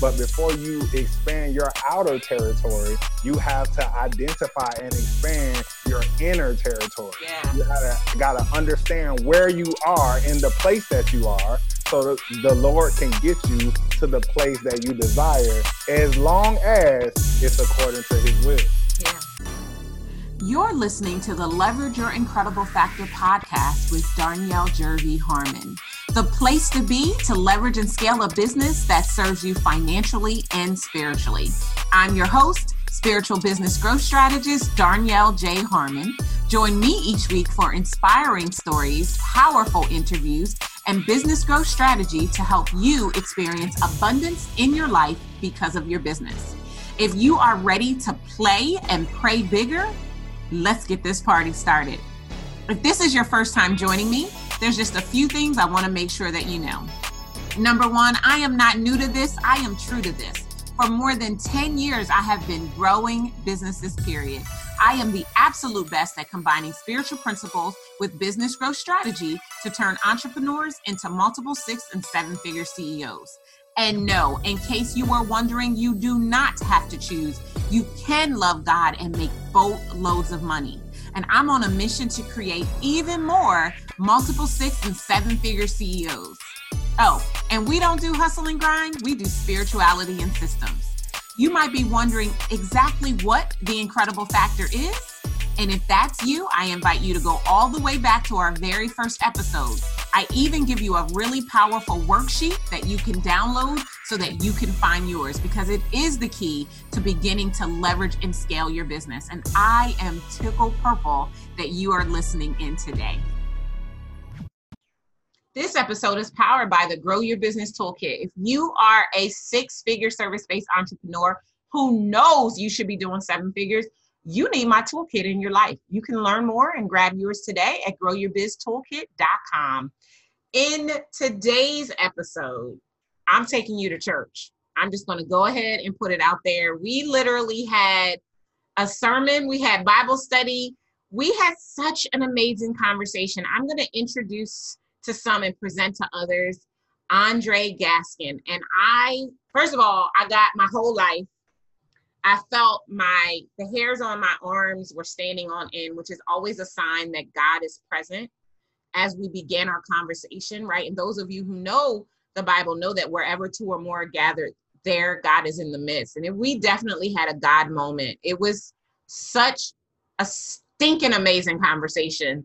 But before you expand your outer territory, you have to identify and expand your inner territory. Yeah. You gotta, gotta understand where you are in the place that you are so the Lord can get you to the place that you desire as long as it's according to his will. Yeah. You're listening to the Leverage Your Incredible Factor podcast with Darnyelle Jervey Harmon, the place to be to leverage and scale a business that serves you financially and spiritually. I'm your host, spiritual business growth strategist Darnyelle J. Harmon. Join me each week for inspiring stories, powerful interviews, and business growth strategy to help you experience abundance in your life because of your business. If you are ready to play and pray bigger, let's get this party started. If this is your first time joining me, there's just a few things I want to make sure that you know. Number one, I am not new to this, I am true to this. For more than 10 years, I have been growing businesses, period. I am the absolute best at combining spiritual principles with business growth strategy to turn entrepreneurs into multiple six and seven figure CEOs. And no, in case you were wondering, you do not have to choose. You can love God and make boatloads of money. And I'm on a mission to create even more multiple six and seven figure CEOs. Oh, and we don't do hustle and grind, we do spirituality and systems. You might be wondering exactly what the incredible factor is. And if that's you, I invite you to go all the way back to our very first episode. I even give you a really powerful worksheet that you can download so that you can find yours because it is the key to beginning to leverage and scale your business. And I am tickled purple that you are listening in today. This episode is powered by the Grow Your Business Toolkit. If you are a six figure service based entrepreneur who knows you should be doing seven figures, you need my toolkit in your life. You can learn more and grab yours today at growyourbiztoolkit.com. In today's episode, I'm taking you to church. I'm just going to go ahead and put it out there. We literally had a sermon, we had Bible study, we had such an amazing conversation. I'm going to introduce to some and present to others Andre Gaskin. And I, first of all, I got my whole life. I felt my the hairs on my arms were standing on end, which is always a sign that God is present as we began our conversation, right? And those of you who know the Bible know that wherever two or more are gathered, there God is in the midst. And we definitely had a God moment, it was such a stinking amazing conversation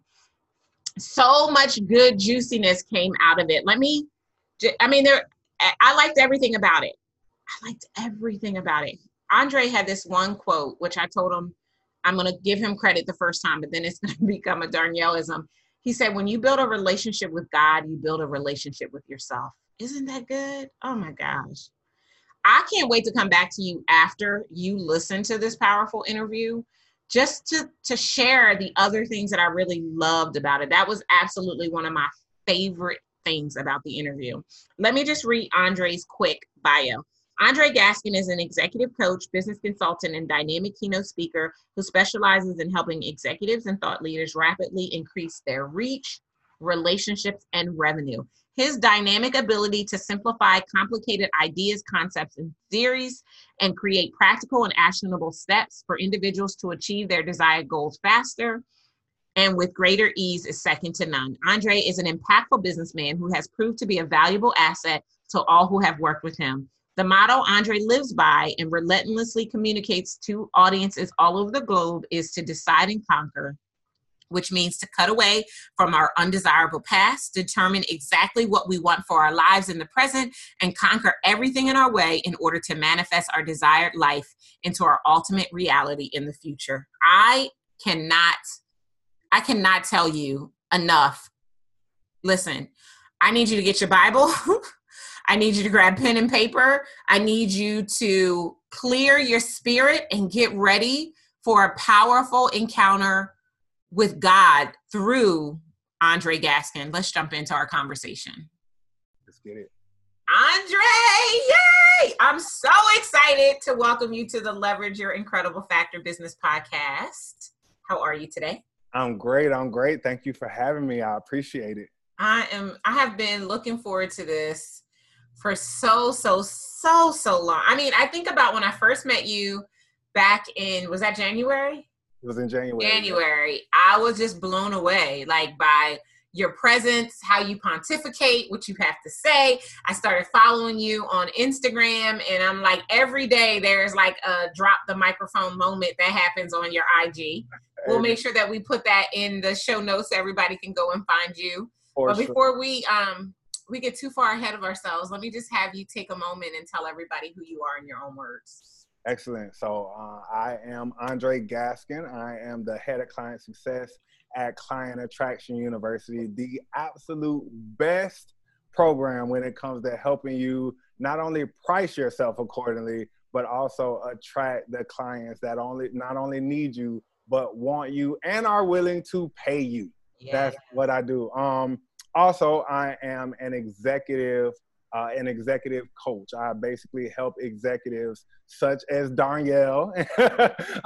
so much good juiciness came out of it. Let me, I mean, there, I liked everything about it. I liked everything about it. Andre had this one quote, which I told him I'm going to give him credit the first time, but then it's going to become a Darnyellism. He said, when you build a relationship with God, you build a relationship with yourself. Isn't that good? Oh my gosh. I can't wait to come back to you after you listen to this powerful interview just to to share the other things that I really loved about it. That was absolutely one of my favorite things about the interview. Let me just read Andre's quick bio. Andre Gaskin is an executive coach, business consultant, and dynamic keynote speaker who specializes in helping executives and thought leaders rapidly increase their reach, relationships, and revenue. His dynamic ability to simplify complicated ideas, concepts, and theories and create practical and actionable steps for individuals to achieve their desired goals faster and with greater ease is second to none. Andre is an impactful businessman who has proved to be a valuable asset to all who have worked with him. The motto Andre lives by and relentlessly communicates to audiences all over the globe is to decide and conquer which means to cut away from our undesirable past, determine exactly what we want for our lives in the present, and conquer everything in our way in order to manifest our desired life into our ultimate reality in the future. I cannot, I cannot tell you enough. Listen, I need you to get your Bible. I need you to grab pen and paper. I need you to clear your spirit and get ready for a powerful encounter with God through Andre Gaskin. Let's jump into our conversation. Let's get it. Andre, yay! I'm so excited to welcome you to the Leverage Your Incredible Factor Business Podcast. How are you today? I'm great. I'm great. Thank you for having me. I appreciate it. I am I have been looking forward to this for so, so, so, so long. I mean, I think about when I first met you back in, was that January? It was in January. January. I was just blown away, like by your presence, how you pontificate, what you have to say. I started following you on Instagram, and I'm like, every day there's like a drop the microphone moment that happens on your IG. We'll make sure that we put that in the show notes so everybody can go and find you. For but before sure. we um we get too far ahead of ourselves, let me just have you take a moment and tell everybody who you are in your own words. Excellent. So uh, I am Andre Gaskin. I am the head of client success at Client Attraction University, the absolute best program when it comes to helping you not only price yourself accordingly, but also attract the clients that only not only need you but want you and are willing to pay you. Yeah. That's what I do. Um, also, I am an executive, uh, an executive coach. I basically help executives such as Darnyelle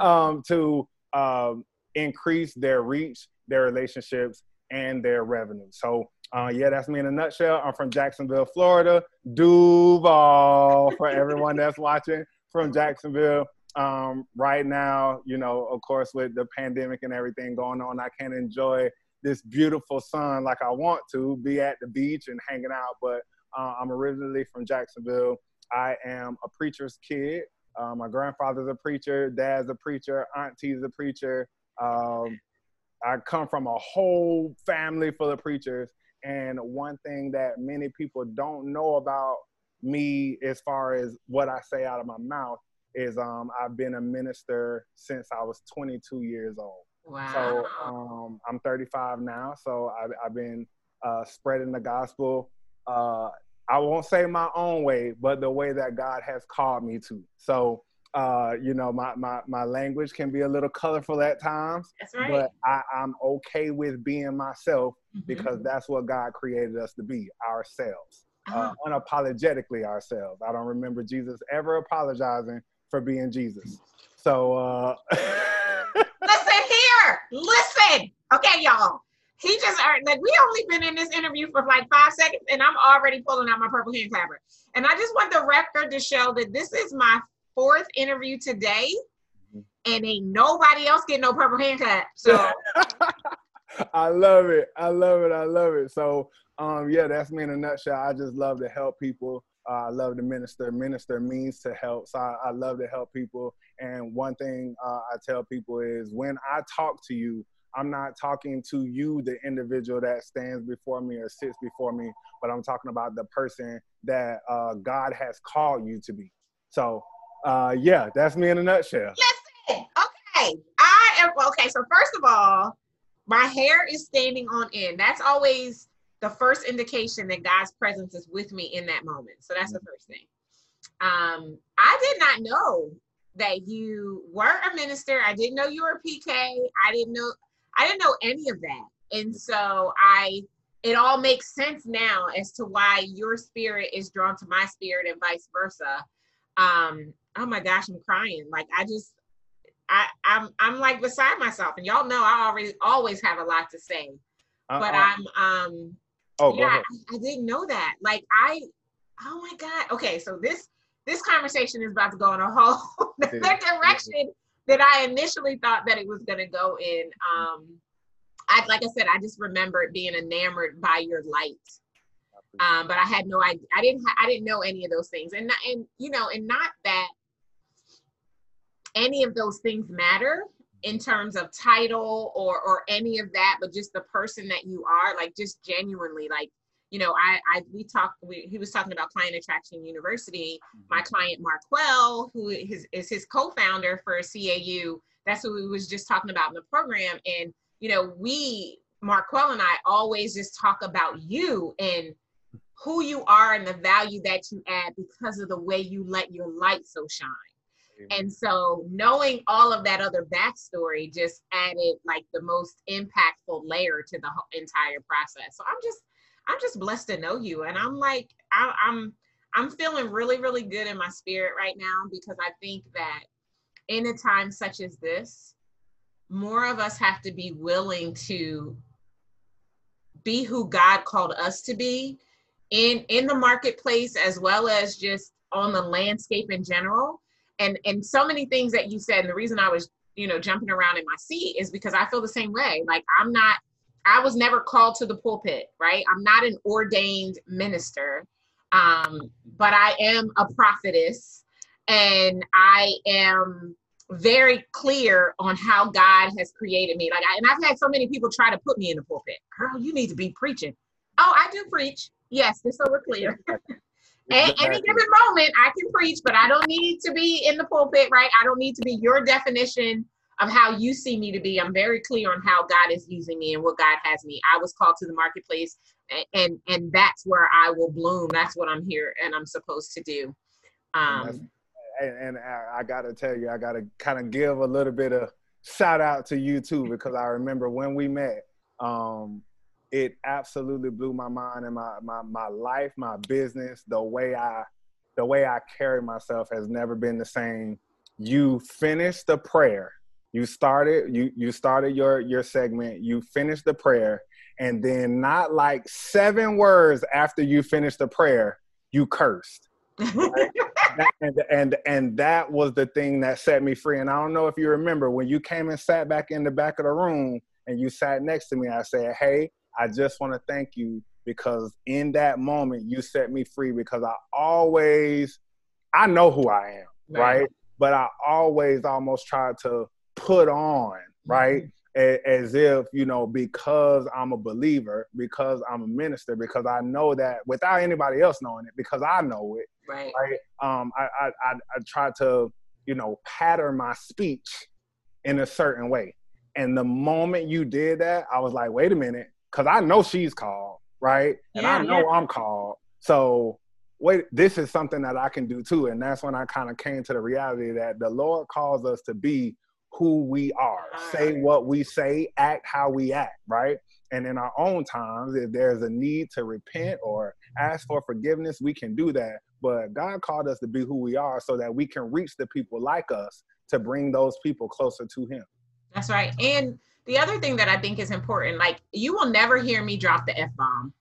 um, to um, increase their reach their relationships, and their revenue. So, uh, yeah, that's me in a nutshell. I'm from Jacksonville, Florida. Duval for everyone that's watching from Jacksonville. Um, right now, you know, of course, with the pandemic and everything going on, I can't enjoy this beautiful sun like I want to, be at the beach and hanging out. But uh, I'm originally from Jacksonville. I am a preacher's kid. Uh, my grandfather's a preacher, dad's a preacher, auntie's a preacher. Um, I come from a whole family full of preachers. And one thing that many people don't know about me, as far as what I say out of my mouth, is um, I've been a minister since I was 22 years old. Wow. So um, I'm 35 now. So I've, I've been uh, spreading the gospel. Uh, I won't say my own way, but the way that God has called me to. So uh, you know, my, my, my language can be a little colorful at times, right. but I, I'm okay with being myself mm-hmm. because that's what God created us to be ourselves, uh, uh-huh. uh, unapologetically ourselves. I don't remember Jesus ever apologizing for being Jesus. So, uh, listen here, listen. Okay, y'all. He just like we only been in this interview for like five seconds, and I'm already pulling out my purple hand clapper. And I just want the record to show that this is my fourth interview today, and ain't nobody else getting no purple hand clap. So I love it. I love it. I love it. So um, yeah, that's me in a nutshell. I just love to help people. Uh, I love to minister. Minister means to help. So I, I love to help people. And one thing uh, I tell people is when I talk to you, I'm not talking to you, the individual that stands before me or sits before me, but I'm talking about the person that uh, God has called you to be. So uh, yeah, that's me in a nutshell. Listen, okay, I am okay. So first of all, my hair is standing on end. That's always the first indication that God's presence is with me in that moment. So that's the first thing. Um, I did not know that you were a minister. I didn't know you were a PK. I didn't know I didn't know any of that. And so I it all makes sense now as to why your spirit is drawn to my spirit and vice versa. Um, oh my gosh, I'm crying. Like I just I I'm I'm like beside myself. And y'all know I already always have a lot to say. Uh-uh. But I'm um oh, yeah, I, I didn't know that. Like I oh my God. Okay, so this this conversation is about to go in a whole different direction that I initially thought that it was gonna go in. Um I like I said, I just remember being enamored by your light um, but I had no idea. I didn't. Ha- I didn't know any of those things, and and you know, and not that any of those things matter in terms of title or or any of that, but just the person that you are, like just genuinely, like you know, I I we talked. We, he was talking about Client Attraction University. My mm-hmm. client Marquel, who is, is his co-founder for CAU, that's what we was just talking about in the program, and you know, we Marquel and I always just talk about you and who you are and the value that you add because of the way you let your light so shine. And so knowing all of that other backstory just added like the most impactful layer to the entire process. So I'm just I'm just blessed to know you. And I'm like, I, I'm I'm feeling really, really good in my spirit right now because I think that in a time such as this, more of us have to be willing to be who God called us to be in in the marketplace as well as just on the landscape in general and and so many things that you said and the reason i was you know jumping around in my seat is because i feel the same way like i'm not i was never called to the pulpit right? I'm not an ordained minister um but i am a prophetess and i am very clear on how god has created me. Like I, and i've had so many people try to put me in the pulpit. Girl you need to be preaching. Oh i do preach. Yes just so we're clear At any given moment, I can preach, but I don't need to be in the pulpit, right? I don't need to be your definition of how you see me to be. I'm very clear on how God is using me and what God has me. I was called to the marketplace, and and that's where I will bloom. That's what I'm here and I'm supposed to do. Um, and, and I, I got to tell you, I got to kind of give a little bit of shout out to you too, because I remember when we met. Um, it absolutely blew my mind and my, my my life, my business, the way I the way I carry myself has never been the same. You finished the prayer. You started you you started your your segment. You finished the prayer, and then not like seven words after you finished the prayer, you cursed. Right? and and and that was the thing that set me free. And I don't know if you remember when you came and sat back in the back of the room and you sat next to me. I said, "Hey, I just want to thank you because in that moment you set me free because I always I know who I am, right? right? But I always almost try to put on, mm-hmm. right? Mm-hmm. As if, you know, because I'm a believer, because I'm a minister, because I know that without anybody else knowing it, because I know it. Right. Right. Um, I, I, I, I try to, you know, pattern my speech in a certain way. And the moment you did that, I was like, wait a minute, because I know she's called, right? And yeah, I know yeah. I'm called. So wait, this is something that I can do too. And that's when I kind of came to the reality that the Lord calls us to be who we are, say what we say, act how we act, right? And in our own times, if there's a need to repent or ask for forgiveness, we can do that. But God called us to be who we are so that we can reach the people like us to bring those people closer to Him. That's right. And the other thing that I think is important, like you will never hear me drop the F bomb.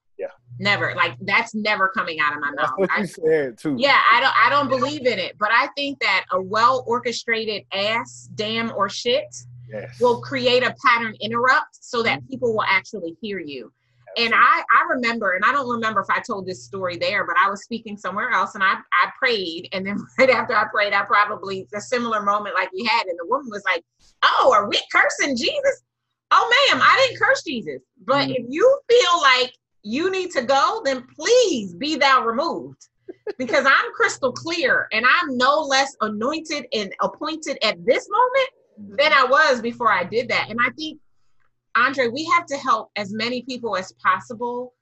Never. Like that's never coming out of my that's mouth. What I, you said too. Yeah, I don't I don't believe in it. But I think that a well orchestrated ass, damn or shit yes. will create a pattern interrupt so that mm-hmm. people will actually hear you. And I, I remember, and I don't remember if I told this story there, but I was speaking somewhere else and I, I prayed. And then right after I prayed, I probably a similar moment like we had. And the woman was like, Oh, are we cursing Jesus? oh ma'am, I didn't curse Jesus. But mm if you feel like you need to go, then please be thou removed. because I'm crystal clear and I'm no less anointed and appointed at this moment mm-hmm. than I was before I did that. And I think, Andre, we have to help as many people as possible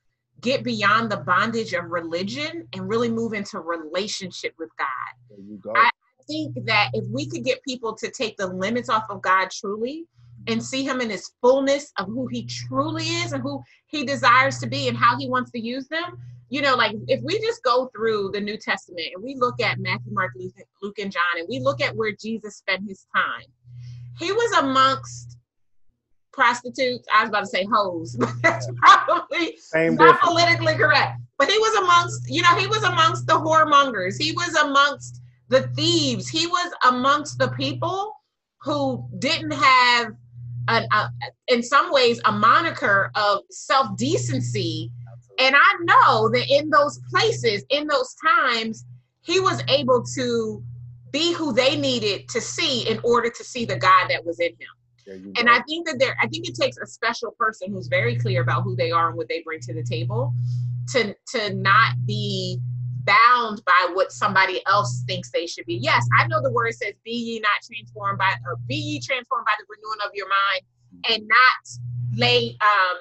get beyond the bondage of religion and really move into relationship with God. Go. I think that if we could get people to take the limits off of God truly and see him in his fullness of who he truly is and who he desires to be and how he wants to use them. You know, like if we just go through the New Testament and we look at Matthew, Mark, Luke, and John, and we look at where Jesus spent his time, he was amongst prostitutes. I was about to say hoes, but that's probably Same not difference. politically correct. But he was amongst, you know, he was amongst the whoremongers. He was amongst the thieves. He was amongst the people who didn't have a, a, in some ways a moniker of self decency. And I know that in those places, in those times, he was able to be who they needed to see in order to see the God that was in him. And I think that there, I think it takes a special person who's very clear about who they are and what they bring to the table to to not be bound by what somebody else thinks they should be. Yes, I know the word says, "Be ye not transformed by, or be ye transformed by the renewing of your mind," and not lay. Um,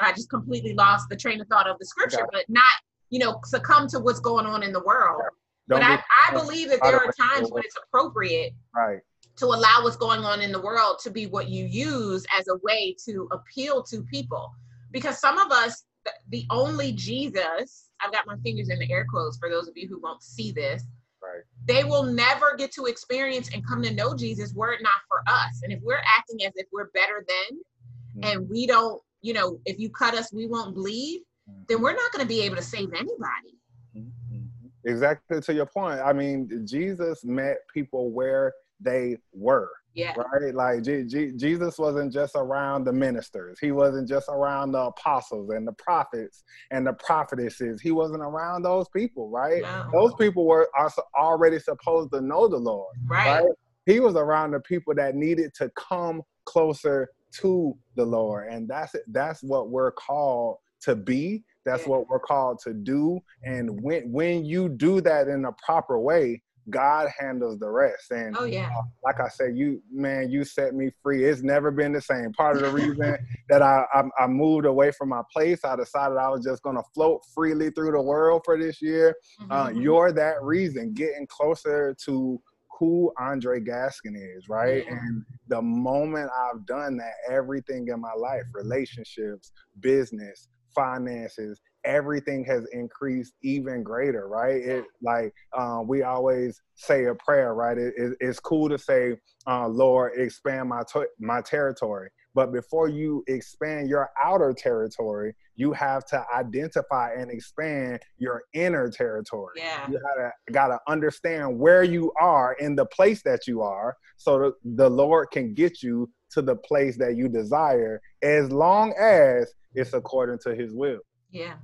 I just completely lost the train of thought of the scripture, but not you know succumb to what's going on in the world. Don't but I, I believe that there are times when it's appropriate, right, to allow what's going on in the world to be what you use as a way to appeal to people, because some of us, the only Jesus I've got my fingers in the air quotes for those of you who won't see this. Right. They will never get to experience and come to know Jesus were it not for us. And if we're acting as if we're better than, mm-hmm. and we don't, you know, if you cut us, we won't bleed, then we're not going to be able to save anybody. Mm-hmm. Exactly to your point. I mean, Jesus met people where they were. Yeah. Right? Like G- G- Jesus wasn't just around the ministers. He wasn't just around the apostles and the prophets and the prophetesses. He wasn't around those people, right? Those people were also already supposed to know the Lord. Right. right? He was around the people that needed to come closer to the Lord. And that's that's what we're called to be. That's Yeah. what we're called to do. And when when you do that in a proper way, God handles the rest. And Oh yeah. like I said, you man, you set me free. It's never been the same. Part of the reason that I, I I moved away from my place, I decided I was just gonna float freely through the world for this year. Uh, Mhm. you're that reason, getting closer to who Andre Gaskin is, right? Yeah. And the moment I've done that, everything in my life, relationships, business, finances, everything has increased even greater, right? It like uh, we always say a prayer, right? It, it- it's cool to say, uh, "Lord, expand my to- my territory," but before you expand your outer territory, you have to identify and expand your inner territory Yeah. you gotta gotta understand where you are in the place that you are so that the lord can get you to the place that you desire as long as it's according to his will Yeah.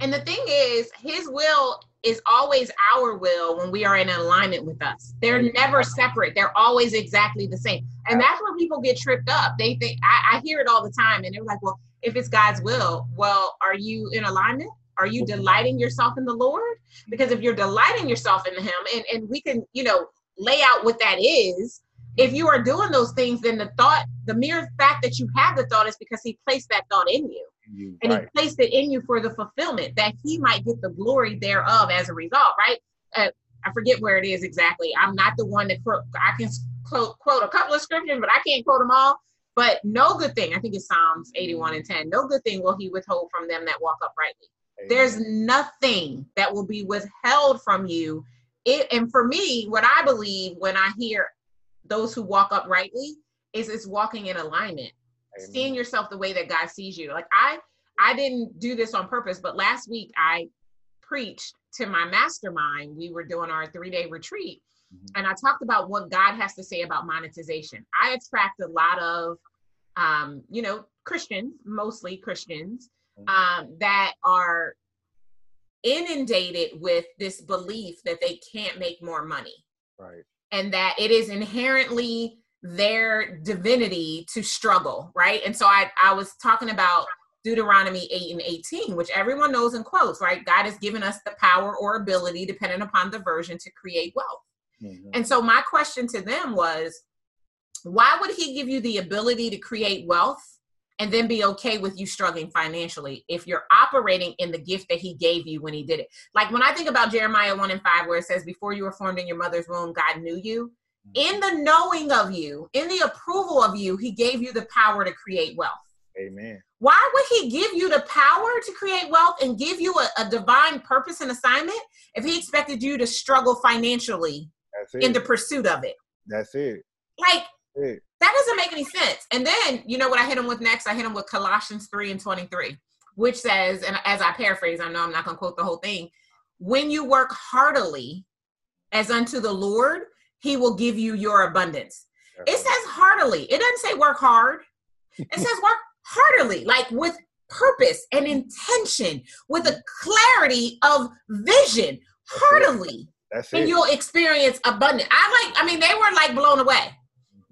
And the thing is, his will is always our will when we are in alignment with us. They're never separate. They're always exactly the same. And that's where people get tripped up. They think I, I hear it all the time, and they're like, Well, if it's God's will, well, are you in alignment? Are you mm-hmm. delighting yourself in the Lord? Because if you're delighting yourself in him, and, and we can, you know, lay out what that is. If you are doing those things, then the thought, the mere fact that you have the thought is because he placed that thought in you You- and right. he placed it in you for the fulfillment that he might get the glory thereof as a result right? Uh, i forget where it is exactly. I'm not the one that quote, i can quote, quote a couple of scriptures but i can't quote them all. But no good thing i think it's psalms 81 and 10 no good thing will he withhold from them that walk uprightly. There's nothing that will be withheld from you. It, and for me what i believe when i hear those who walk uprightly is it's walking in alignment. Amen. seeing yourself the way that God sees you. Like I I didn't do this on purpose, but last week I preached to my mastermind. We were doing our 3-day retreat Mhm. and I talked about what God has to say about monetization. I attract a lot of um, you know, Christians, mostly Christians, um, that are inundated with this belief that they can't make more money right and that it is inherently their divinity to struggle, right? And so I, I was talking about Deuteronomy 8 and 18, which everyone knows and quotes, right? God has given us the power or ability, depending upon the version, to create wealth. Mhm. And so my question to them was, why would he give you the ability to create wealth and then be okay with you struggling financially if you're operating in the gift that he gave you when he did it? Like when I think about Jeremiah 1 and 5, where it says, Before you were formed in your mother's womb, God knew you. In the knowing of you, in the approval of you, he gave you the power to create wealth. amen Why would he give you the power to create wealth and give you a, a divine purpose and assignment if he expected you to struggle financially in the pursuit of it? that's it Like, it that doesn't make any sense. And then, you know what I hit him with next? I hit him with Colossians 3 and 23, which says, and as I paraphrase, I know I'm not going to quote the whole thing. When you work heartily as unto the Lord, he will give you your abundance. It says heartily. It doesn't say work hard. It says work heartily, like with purpose and intention, with a clarity of vision, heartily that's and you'll experience abundance. I like, I mean, they were like blown away.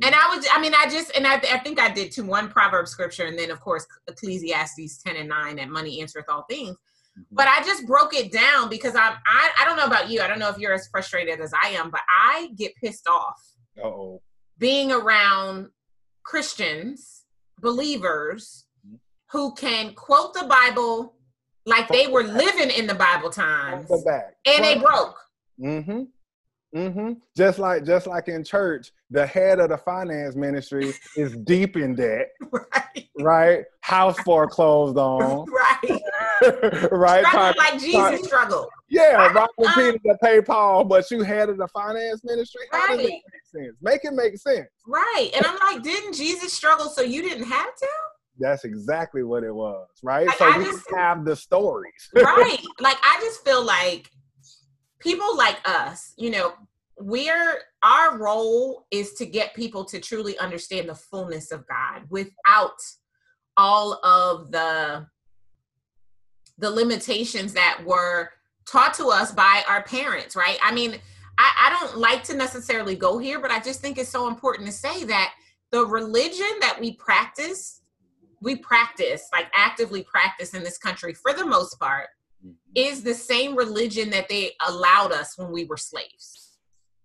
And I was, I mean, I just, and I, I think I did too. One proverb scripture, and then of course Ecclesiastes ten and nine, that money answereth all things. Mhm. But I just broke it down because I'm, I, I don't know about you. I don't know if you're as frustrated as I am, but I get pissed off uh-oh being around Christians, believers, Mhm. who can quote the Bible like they were living in the Bible times, and they broke. Mm-hmm. Mm-hmm. Just like just like in church, the head of the finance ministry is deep in debt, Right, right? House foreclosed on, right. right? Like Jesus try- struggled. yeah, Uh, robbing uh. Peter to pay Paul, but you head of the finance ministry. How Right. Sense? Make it make sense. Right. And I'm like, didn't Jesus struggle so you didn't have to? That's exactly what it was, right? Like, so I we just- have the stories. right. Like I just feel like people like us, you know, we're our role is to get people to truly understand the fullness of God without all of the the limitations that were taught to us by our parents, right? I mean, I, I don't like to necessarily go here, but I just think it's so important to say that the religion that we practice, we practice, like actively practice in this country for the most part, mm-hmm. is the same religion that they allowed us when we were slaves.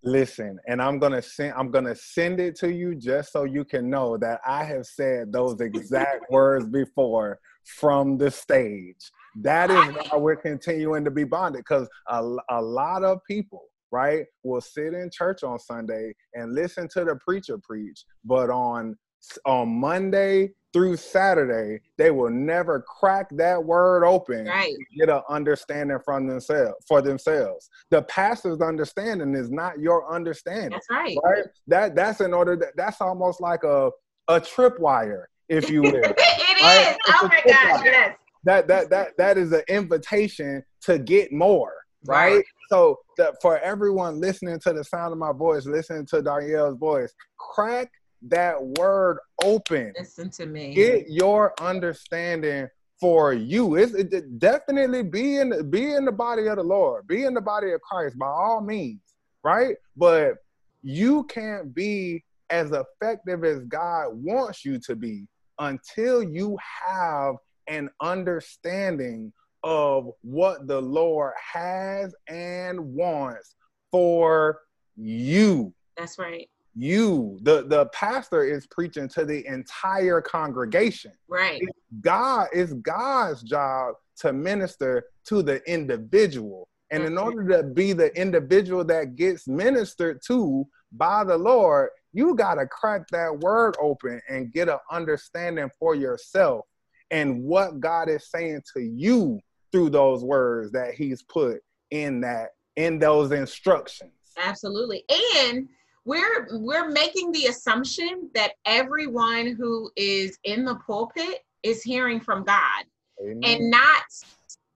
Listen, and I'm gonna send I'm gonna send it to you just so you can know that I have said those exact words before from the stage. That is why we're continuing to be bonded because a, a lot of people, right, will sit in church on Sunday and listen to the preacher preach, but on on Monday through Saturday, they will never crack that word open Right. get an understanding from themselves for themselves. The pastor's understanding is not your understanding, That's right. right? That that's in order that that's almost like a a tripwire, if you will. it is. Right? Oh It's a my gosh, yes. that that that that is an invitation to get more, right? Right. So that for everyone listening to the sound of my voice, listening to Darnyelle's voice, crack that word open. Listen to me. get your understanding for you. It's it, it definitely be in be in the body of the Lord, be in the body of Christ by all means, right? But you can't be as effective as God wants you to be until you have an understanding of what the Lord has and wants for you. That's right. you the the pastor is preaching to the entire congregation. Right. god is god's job to minister to the individual. And in order to be the individual that gets ministered to by the lord you got to crack that word open and get an understanding for yourself and what god is saying to you through those words that he's put in that in those instructions Absolutely. And we're we're making the assumption that everyone who is in the pulpit is hearing from God Amen. and not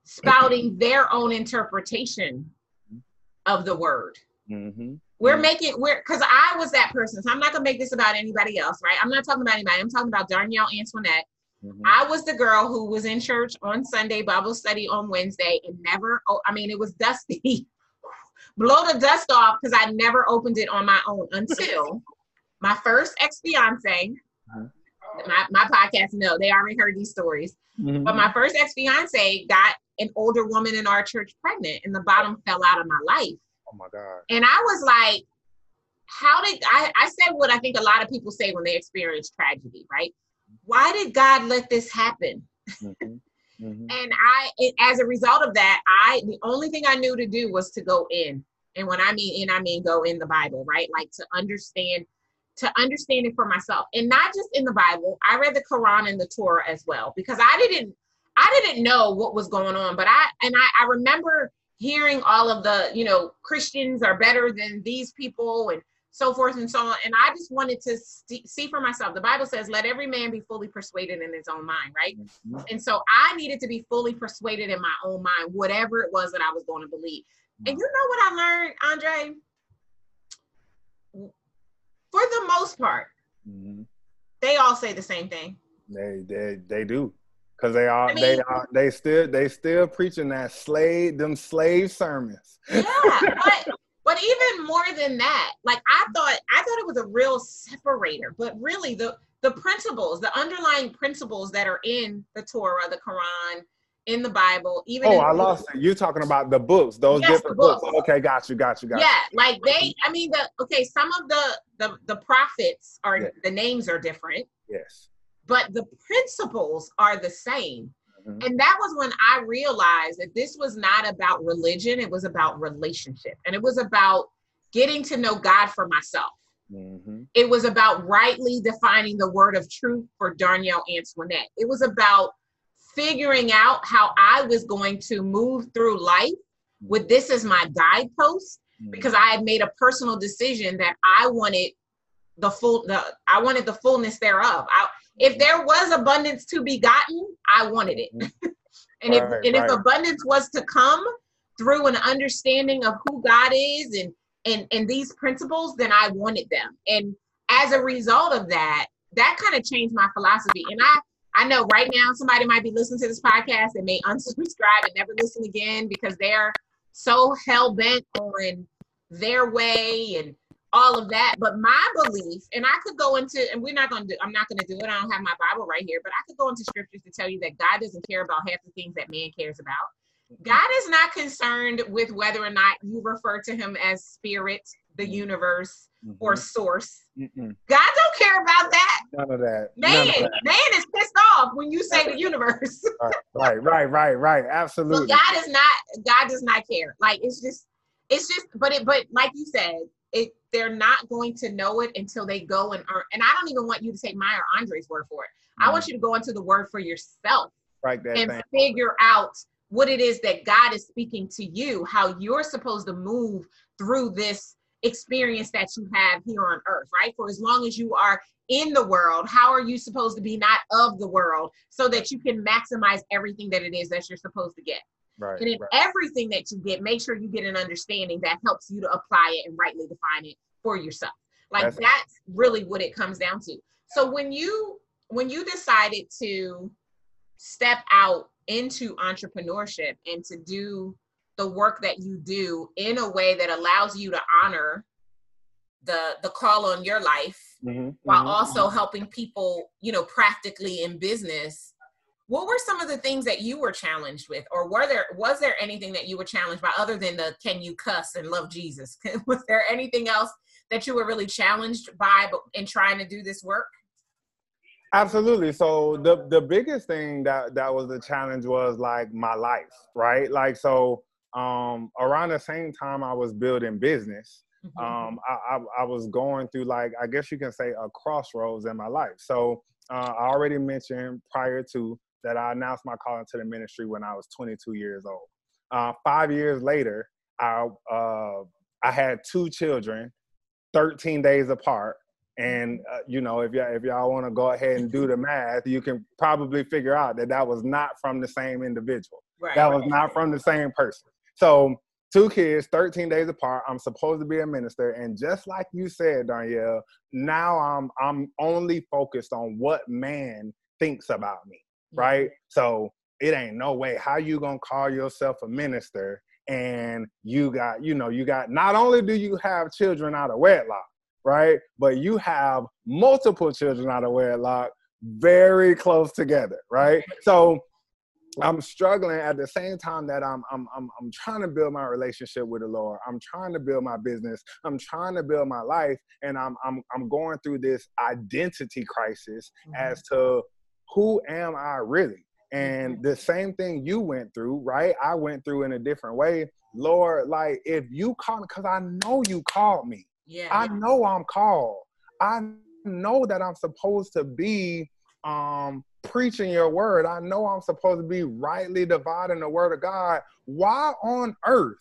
spouting their own interpretation of the word. Mhm. We're Mhm. making we're because I was that person, so I'm not gonna make this about anybody else, right? I'm not talking about anybody. I'm talking about Darnyelle Antoinette. Mhm. I was the girl who was in church on Sunday, Bible study on Wednesday, and never. Oh, I mean, it was dusty. Blow the dust off because I never opened it on my own until my first ex fiance. Mhm. My, my podcast, no, they already heard these stories. Mhm. But my first ex fiance got an older woman in our church pregnant, and the bottom fell out of my life. Oh my God. And I was like, how did I, I said what I think a lot of people say when they experience tragedy, right? Why did God let this happen? Mhm. Mhm. And I, it, as a result of that, I, the only thing I knew to do was to go in. And when I mean in, I mean go in the Bible, right? Like to understand, to understand it for myself. And not just in the Bible. I read the Quran and the Torah as well, because I didn't, I didn't know what was going on. But I, and I, I remember hearing all of the, you know, Christians are better than these people and so forth and so on. And I just wanted to st- see for myself. The Bible says, let every man be fully persuaded in his own mind, right? Mhm. And so I needed to be fully persuaded in my own mind, whatever it was that I was going to believe. And you know what I learned, Andre? For the most part, Mhm. they all say the same thing. They they they do. Cause they are I they are they still they still preaching that slave them slave sermons. Yeah, but but even more than that, like I thought I thought it was a real separator, but really the the principles, the underlying principles that are in the Torah, the Quran, in the Bible, even Oh, I lost it. You talking about the books, those Yes, different books. books. Okay, got you, got you, got yeah like they i mean the okay some of the the the prophets are Yeah. the names are different. Yes. but the principles are the same Mhm. and that was when i realized that this was not about religion it was about relationship and it was about getting to know god for myself Mhm. it was about rightly defining the word of truth for Darnyelle Antoinette. It was about figuring out how I was going to move through life with this as my guidepost because I had made a personal decision that I wanted the full the I wanted the fullness thereof. I, if there was abundance to be gotten, I wanted it. Mm-hmm. and if Right, and if abundance was to come through an understanding of who God is and and and these principles, then I wanted them. And as a result of that, that kind of changed my philosophy. And I I know right now somebody might be listening to this podcast and may unsubscribe and never listen again because they're so hell bent on their way and all of that. But my belief, and I could go into, and we're not going to do, I'm not going to do it. I don't have my Bible right here, but I could go into scriptures to tell you that God doesn't care about half the things that man cares about. God is not concerned with whether or not you refer to him as spirit, the universe, mm-hmm. or source. Mm-mm. God don't care about that. none of that. Man, of that. man is pissed off when you say the universe. Right, right, right, right. But Absolutely. God is not. God does not care. Like it's just, it's just. But it. But like you said, it. They're not going to know it until they go and earn. And I don't even want you to take my or Andre's word for it. I mm. want you to go into the word for yourself Right, and thing. figure out what it is that God is speaking to you. How you're supposed to move through this experience that you have here on earth, right? For as long as you are in the world, how are you supposed to be not of the world so that you can maximize everything that it is that you're supposed to get? Right, And in right. everything that you get, make sure you get an understanding that helps you to apply it and rightly define it for yourself. Like That's- that's really what it comes down to. So when you when you decided to step out into entrepreneurship and to do the work that you do in a way that allows you to honor the the call on your life Mhm, while mhm. also helping people, you know, practically in business. What were some of the things that you were challenged with, or were there was there anything that you were challenged by other than the can you cuss and love Jesus? was there anything else that you were really challenged by in trying to do this work? Absolutely. So the the biggest thing that that was the challenge was like my life, right? Like so um around the same time I was building business, Mhm. um I, I I was going through like I guess you can say a crossroads in my life. So uh, I already mentioned prior to that I announced my calling to the ministry when I was 22 years old. Uh, five years later, I uh, I had two children, 13 days apart. And uh, you know, if y'all if y'all want to go ahead and do the math, you can probably figure out that that was not from the same individual. right. That was not from the same person. So two kids, 13 days apart. I'm supposed to be a minister, and just like you said, Danielle, now I'm I'm only focused on what man thinks about me, right? So it ain't no way how you gonna call yourself a minister and you got you know you got not only do you have children out of wedlock, right? But you have multiple children out of wedlock very close together, right? So I'm struggling at the same time that I'm I'm I'm I'm trying to build my relationship with the Lord. I'm trying to build my business. I'm trying to build my life and I'm I'm I'm going through this identity crisis Mhm. as to who am I really? And the same thing you went through, right? I went through in a different way. Lord, like if you call me, because I know you called me. yeah, I know I'm called. I know that I'm supposed to be um preaching your word. I know I'm supposed to be rightly dividing the word of God. Why on earth,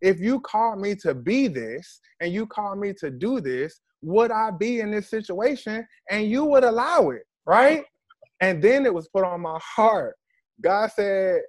if you call me to be this and you call me to do this, would I be in this situation and you would allow it, right? And then it was put on my heart. God said,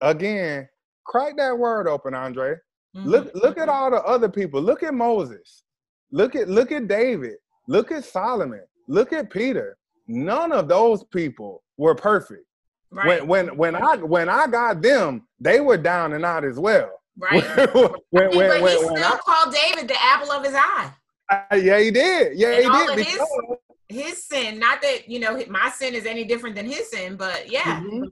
again, crack that word open, Andre. Mhm. Look look at all the other people. Look at Moses. Look at look at David. Look at Solomon. Look at Peter. None of those people were perfect. right, When when when I when I got them, they were down and out as well. right. when, when, but he when, still when I, called David the apple of his eye. I- yeah, he did. Yeah, And he did. because- His sin, not that you know my sin is any different than his sin, but yeah, Mhm.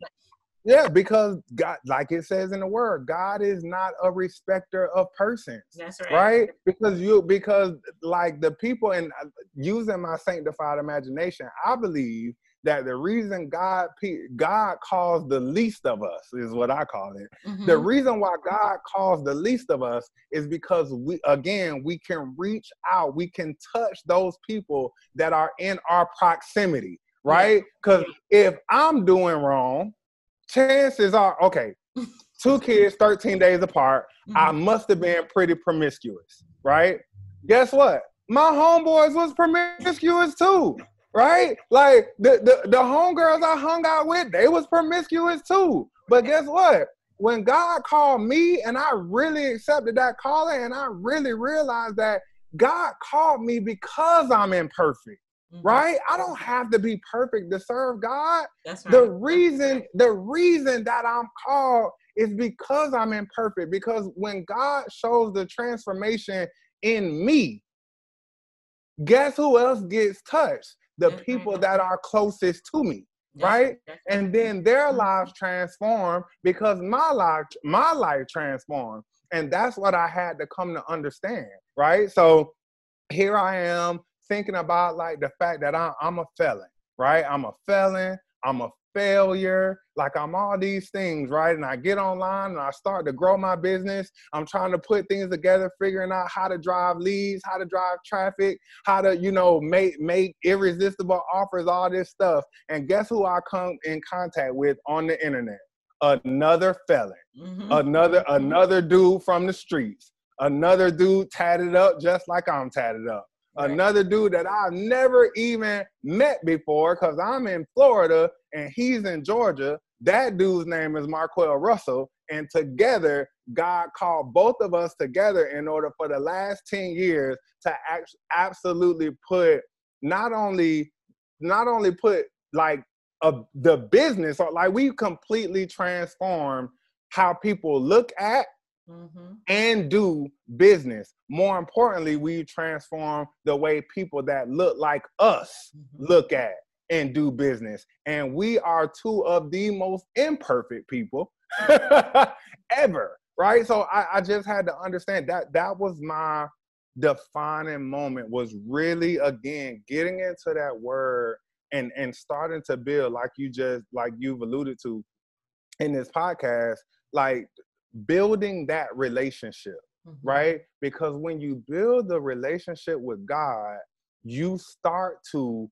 yeah, because God, like it says in the word, God is not a respecter of persons. that's right. right because you because like the people and using my sanctified imagination i believe that the reason god god calls the least of us is what i call it the Mhm. reason why god calls the least of us is because we again we can reach out we can touch those people that are in our proximity right because if i'm doing wrong chances are okay two kids 13 days apart I Mhm. must have been pretty promiscuous, right? Guess what? My homeboys was promiscuous too, right? Like the, the, the homegirls I hung out with, they was promiscuous too. But guess what? When God called me and I really accepted that calling and I really realized that God called me because I'm imperfect. Mm-hmm. Right? I don't have to be perfect to serve God. That's right. The reason, the reason that I'm called is because I'm imperfect. Because when God shows the transformation in me, guess who else gets touched? The mm-hmm. people that are closest to me. right? and then their mm-hmm. lives transform because my life, my life transformed. And that's what I had to come to understand, right? So here I am thinking about like the fact that I, I'm a felon, right? I'm a felon. I'm a failure. Like I'm all these things, right? And I get online and I start to grow my business. I'm trying to put things together, figuring out how to drive leads, how to drive traffic, how to, you know, make make irresistible offers, all this stuff. And guess who I come in contact with on the internet? Another felon, mm-hmm. another mm-hmm. another dude from the streets, another dude tatted up just like I'm tatted up another dude that I've never even met before because I'm in Florida and he's in Georgia. That dude's name is Marquel Russell. And together, God called both of us together in order for the last 10 years to absolutely put not only not only put like a, the business or like we completely transformed how people look at mm-hmm. and do business. More importantly, we transform the way people that look like us mm-hmm. look at and do business. And we are two of the most imperfect people ever, right? So I, I just had to understand that that was my defining moment was really again getting into that word and and starting to build like you just like you've alluded to in this podcast like building that relationship, mm-hmm. right? Because when you build the relationship with God, you start to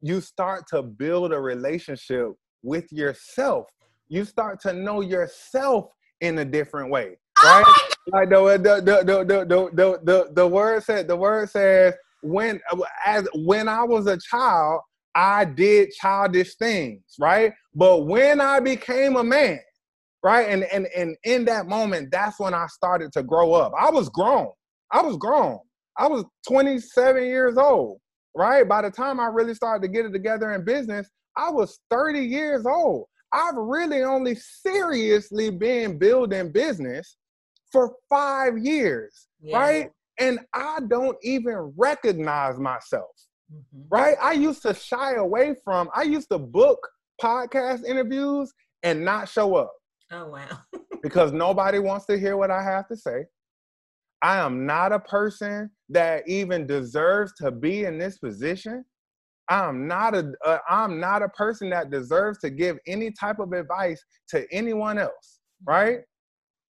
you start to build a relationship with yourself. You start to know yourself in a different way, right? Oh like the the, the the the the the the word said the word says when as when I was a child, I did childish things, right? But when I became a man, right? And and and in that moment, that's when I started to grow up. I was grown. I was grown. I was 27 years old, right? By the time I really started to get it together in business, I was 30 years old. I've really only seriously been building business for five years, yeah. right? And I don't even recognize myself, mm-hmm. right? I used to shy away from, I used to book podcast interviews and not show up. Oh, wow. because nobody wants to hear what I have to say. I am not a person that even deserves to be in this position. I'm not a uh, I'm not a person that deserves to give any type of advice to anyone else, mm-hmm. right?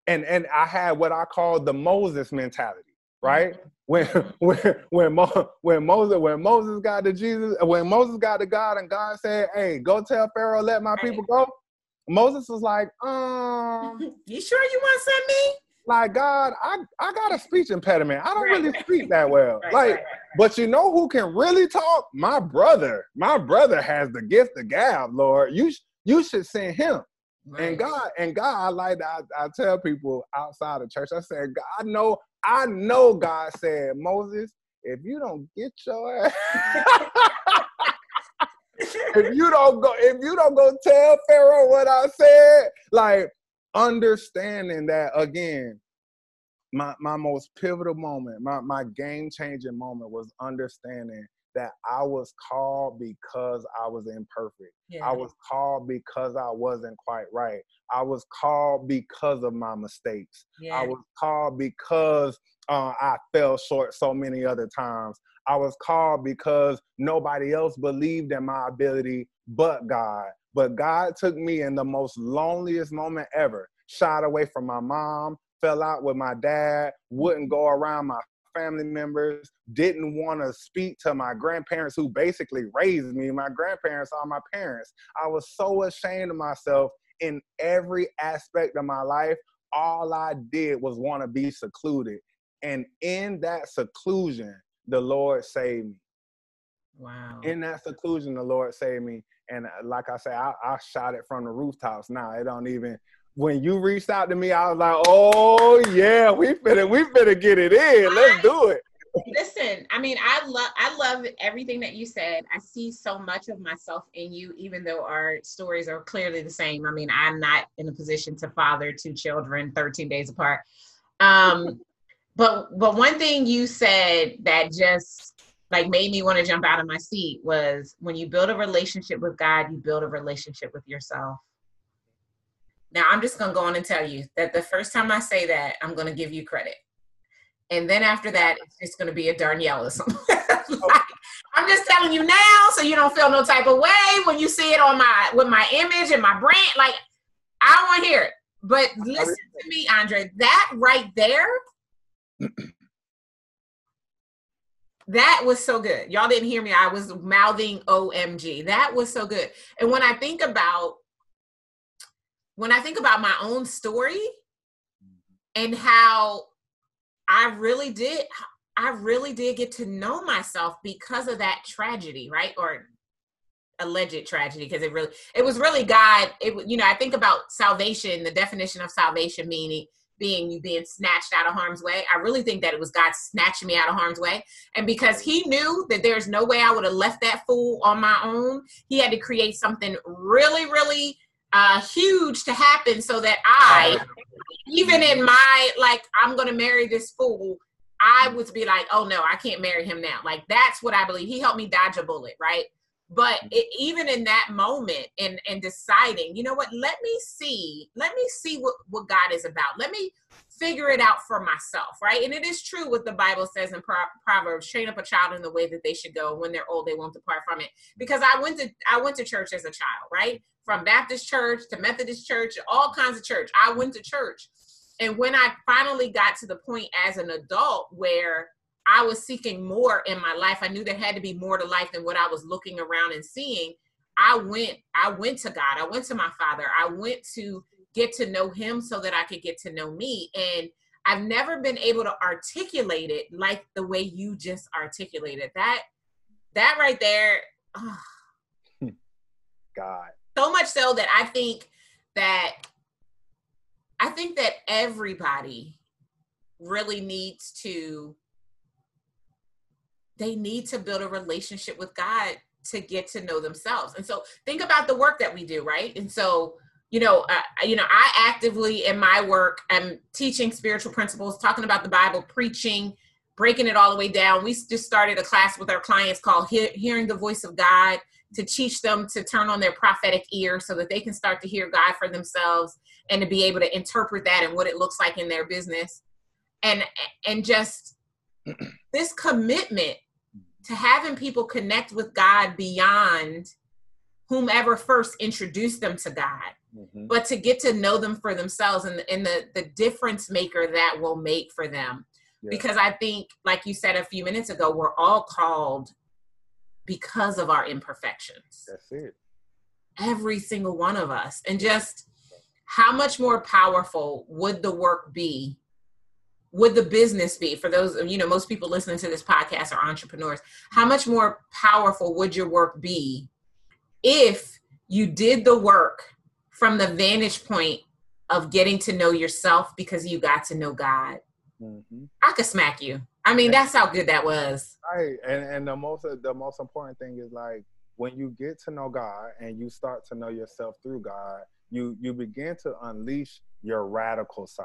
And and I had what I call the Moses mentality, right? Mm-hmm. When when when, Mo, when Moses when Moses got to Jesus, when Moses got to God and God said, "Hey, go tell Pharaoh let my people go." Moses was like, um, you sure you want to send me? Like God, I I got a speech impediment. I don't right. really speak that well. Right, like, right, but you know who can really talk? My brother. My brother has the gift of gab. Lord, you you should send him. And God, and God, like I, I tell people outside of church, I said, God, I know, I know God said, Moses, if you don't get your ass if you don't go, if you don't go tell Pharaoh what I said, like understanding that again, my my most pivotal moment, my my game changing moment was understanding that I was called because I was imperfect. Yeah. I was called because I wasn't quite right. I was called because of my mistakes. Yeah. I was called because uh, I fell short so many other times. I was called because nobody else believed in my ability but God. But God took me in the most loneliest moment ever, shied away from my mom, fell out with my dad, wouldn't go around my family members, didn't want to speak to my grandparents who basically raised me. My grandparents are my parents. I was so ashamed of myself in every aspect of my life. All I did was want to be secluded. And in that seclusion, the Lord saved me. Wow. In that seclusion, the Lord saved me. And uh, like I say, I, I shot it from the rooftops. Now it don't even. When you reached out to me, I was like, "Oh yeah, we finna, we finna get it in. Let's do it." Listen, I mean, I love I love everything that you said. I see so much of myself in you, even though our stories are clearly the same. I mean, I'm not in a position to father two children 13 days apart. Um, but but one thing you said that just like made me want to jump out of my seat was when you build a relationship with God, you build a relationship with yourself. Now I'm just gonna go on and tell you that the first time I say that, I'm gonna give you credit and then after that, it's just to be a Darnyelleism. like, I'm just telling you now, so you don't feel no type of way when you see it on my with my image and my brand. Like, I want to hear it. But listen to me, Andre. That right there, that was so good. Y'all didn't hear me. I was mouthing OMG. That was so good. And when I think about when I think about my own story and how I really did. I really did get to know myself because of that tragedy, right? Or alleged tragedy, because it really, it was really God. It, you know, I think about salvation, the definition of salvation meaning being you being snatched out of harm's way. I really think that it was God snatching me out of harm's way. And because he knew that there's no way I would have left that fool on my own, he had to create something really, really uh, huge to happen so that I, even in my like, I'm gonna marry this fool, I would be like, oh no, I can't marry him now. Like that's what I believe. He helped me dodge a bullet, right? But it, mm. even in that moment and and deciding, you know what? Let me see. Let me see what what God is about. Let me figure it out for myself, right? And it is true what the Bible says in Pro- Proverbs: train up a child in the way that they should go. When they're old, they won't depart from it. Because I went to I went to church as a child, right? from Baptist church to Methodist church, all kinds of church. I went to church. And when I finally got to the point as an adult where I was seeking more in my life, I knew there had to be more to life than what I was looking around and seeing. I went, I went to God. I went to my father. I went to get to know him so that I could get to know me. And I've never been able to articulate it like the way you just articulated. That that right there. Oh. God so much so that I think that I think that everybody really needs to they need to build a relationship with God to get to know themselves. And so think about the work that we do, right? And so you know, uh, you know, I actively in my work am teaching spiritual principles, talking about the Bible, preaching, breaking it all the way down. We just started a class with our clients called He- Hearing the Voice of God to teach them to turn on their prophetic ear so that they can start to hear God for themselves and to be able to interpret that and what it looks like in their business. And and just this commitment to having people connect with God beyond whomever first introduced them to God, mm-hmm. but to get to know them for themselves and, and the, the difference maker that will make for them. Yeah. Because I think, like you said a few minutes ago, we're all called because of our imperfections. That's it. Every single one of us. And just how much more powerful would the work be? Would the business be for those, you know, most people listening to this podcast are entrepreneurs. How much more powerful would your work be if you did the work from the vantage point of getting to know yourself because you got to know God? Mm-hmm. I could smack you. I mean, that's how good that was. Right, and and the most the most important thing is like when you get to know God and you start to know yourself through God, you you begin to unleash your radical side,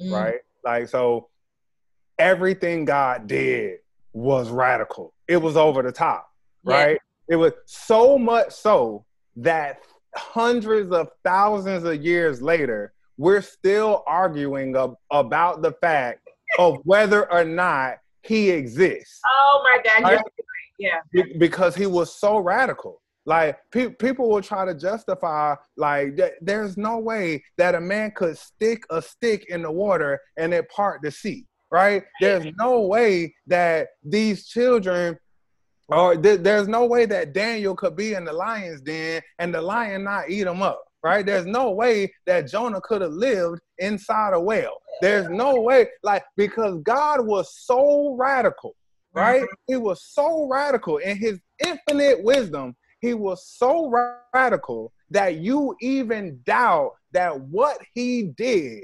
mm. right? Like so, everything God did was radical. It was over the top, right? Yeah. It was so much so that hundreds of thousands of years later, we're still arguing ab- about the fact of whether or not he exists. Oh my God! Right? Yeah. Because he was so radical. Like pe- people will try to justify, like th- there's no way that a man could stick a stick in the water and it part the sea, right? There's no way that these children or th- there's no way that Daniel could be in the lion's den and the lion not eat him up right? There's no way that Jonah could have lived inside a whale. There's no way, like, because God was so radical, right? Mm-hmm. He was so radical in his infinite wisdom. He was so radical that you even doubt that what he did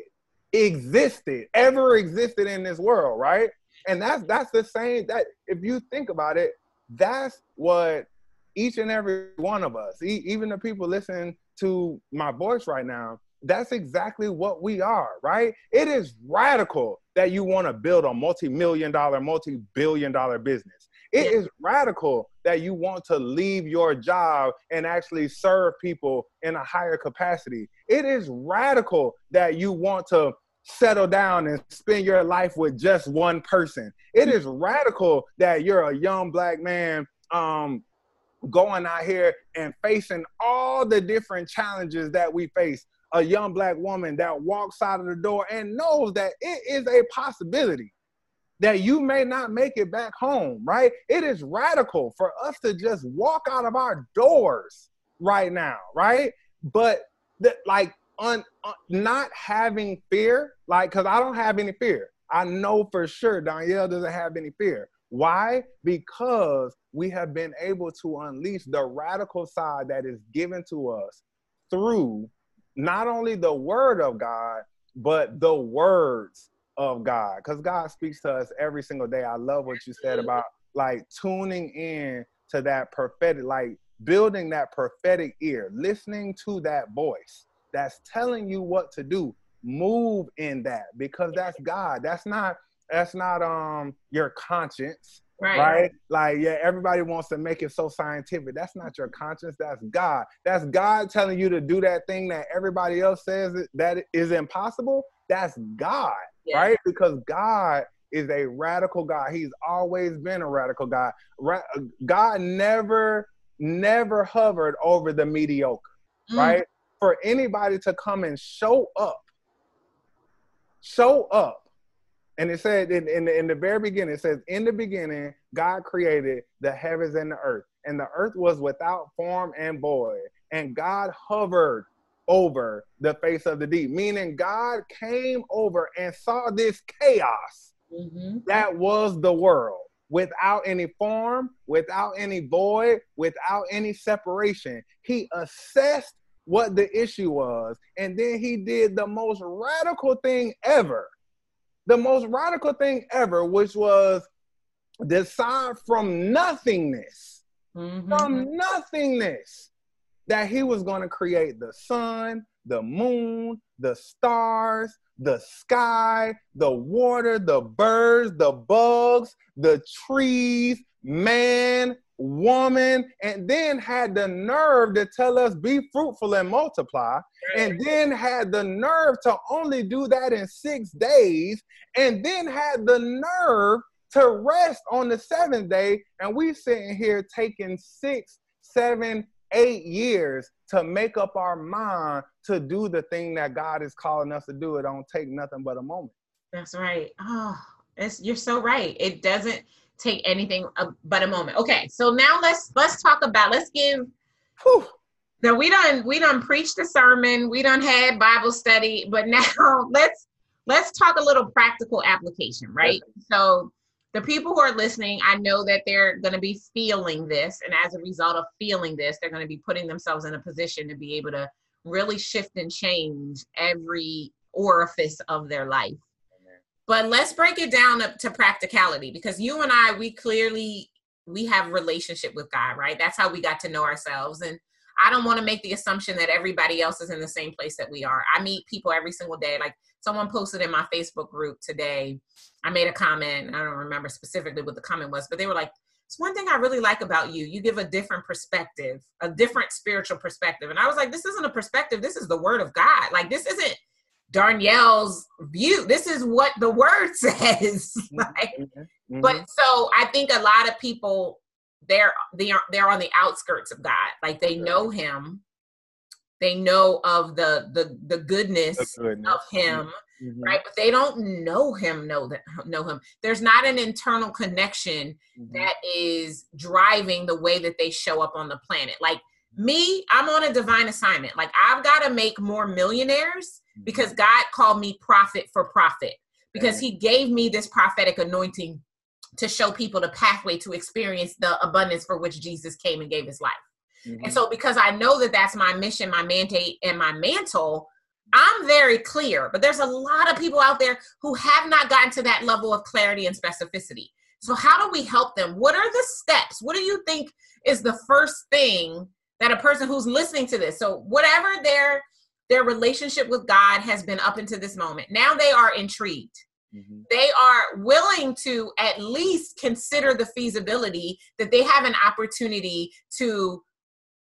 existed, ever existed in this world, right? And that's that's the same that if you think about it, that's what each and every one of us, even the people listening to my voice right now, that's exactly what we are, right? It is radical that you want to build a multi-million dollar, multi-billion dollar business. It is radical that you want to leave your job and actually serve people in a higher capacity. It is radical that you want to settle down and spend your life with just one person. It is radical that you're a young black man um, going out here and facing all the different challenges that we face. A young black woman that walks out of the door and knows that it is a possibility that you may not make it back home, right? It is radical for us to just walk out of our doors right now, right? But the, like on, on uh, not having fear, like because I don't have any fear. I know for sure Darnyelle doesn't have any fear. Why? Because we have been able to unleash the radical side that is given to us through not only the word of God, but the words of God because God speaks to us every single day. I love what you said about like tuning in to that prophetic, like building that prophetic ear, listening to that voice that's telling you what to do. Move in that because that's God. That's not that's not um your conscience. Right. right. Like, yeah, everybody wants to make it so scientific. That's not your conscience. That's God. That's God telling you to do that thing that everybody else says that is impossible. That's God yeah. right? Because God is a radical God. He's always been a radical God. Ra- God never, never hovered over the mediocre, mm. right? For anybody to come and show up, show up. And it said in, in, the, in the very beginning, it says, In the beginning, God created the heavens and the earth. And the earth was without form and void. And God hovered over the face of the deep, meaning God came over and saw this chaos mm-hmm. that was the world without any form, without any void, without any separation. He assessed what the issue was, and then he did the most radical thing ever. The most radical thing ever, which was decide from nothingness, mm-hmm. from nothingness that he was going to create the sun, the moon, the stars, the sky, the water, the birds, the bugs, the trees, man, woman, and then had the nerve to tell us be fruitful and multiply, and then had the nerve to only do that in six days, and then had the nerve to rest on the seventh day, and we sitting here taking six, seven, eight years to make up our mind to do the thing that God is calling us to do. It don't take nothing but a moment. That's right. Oh, it's, you're so right. It doesn't take anything uh, but a moment. Okay, so now let's let's talk about let's give. Whew, now we done we done preached the sermon. We done had Bible study, but now let's let's talk a little practical application, right? So the people who are listening, I know that they're going to be feeling this. And as a result of feeling this, they're going to be putting themselves in a position to be able to really shift and change every orifice of their life. But let's break it down to practicality because you and I, we clearly we have relationship with God, right? That's how we got to know ourselves. And I don't want to make the assumption that everybody else is in the same place that we are. I meet people every single day. Like someone posted in my Facebook group today. I made a comment. I don't remember specifically what the comment was, but they were like, it's one thing I really like about you. You give a different perspective, a different spiritual perspective. And I was like, this isn't a perspective. This is the word of God. Like, this isn't Darnyelle's view. This is what the word says. like, mm-hmm. But so I think a lot of people they're they're they're on the outskirts of God. Like they know Him, they know of the the the goodness, the goodness. of Him, mm-hmm. right? But they don't know Him. Know that know Him. There's not an internal connection mm-hmm. that is driving the way that they show up on the planet. Like me, I'm on a divine assignment. Like I've got to make more millionaires mm-hmm. because God called me prophet for profit because He gave me this prophetic anointing to show people the pathway to experience the abundance for which Jesus came and gave his life. Mm-hmm. And so, because I know that that's my mission, my mandate, and my mantle, I'm very clear. But there's a lot of people out there who have not gotten to that level of clarity and specificity. So, how do we help them? What are the steps? What do you think is the first thing that a person who's listening to this, so whatever their their relationship with God has been up until this moment, now they are intrigued. Mm-hmm. They are willing to at least consider the feasibility that they have an opportunity to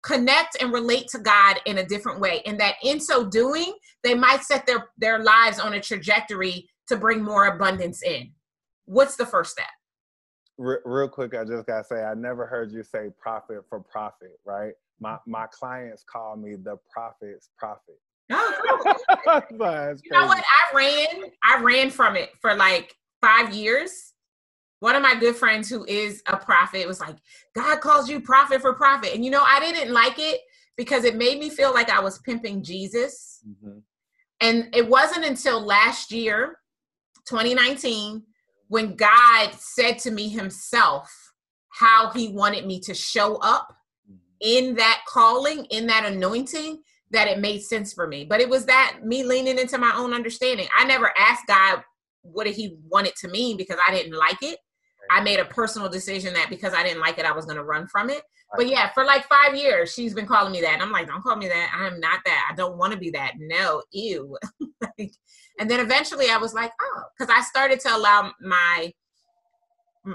connect and relate to God in a different way. And that in so doing, they might set their, their lives on a trajectory to bring more abundance in. What's the first step? real quick, I just gotta say, I never heard you say prophet for profit, right? My my clients call me the prophet's prophet. You know what? I ran, I ran from it for like five years. One of my good friends who is a prophet was like, God calls you prophet for profit. And you know, I didn't like it because it made me feel like I was pimping Jesus. Mm-hmm. And it wasn't until last year, 2019, when God said to me himself how he wanted me to show up mm-hmm. in that calling, in that anointing, that it made sense for me. But it was that me leaning into my own understanding. I never asked God what did he wanted to mean because I didn't like it. I made a personal decision that because I didn't like it, I was going to run from it. But yeah, for like five years, she's been calling me that. And I'm like, don't call me that. I'm not that. I don't want to be that. No, ew. And then eventually I was like, oh, because I started to allow my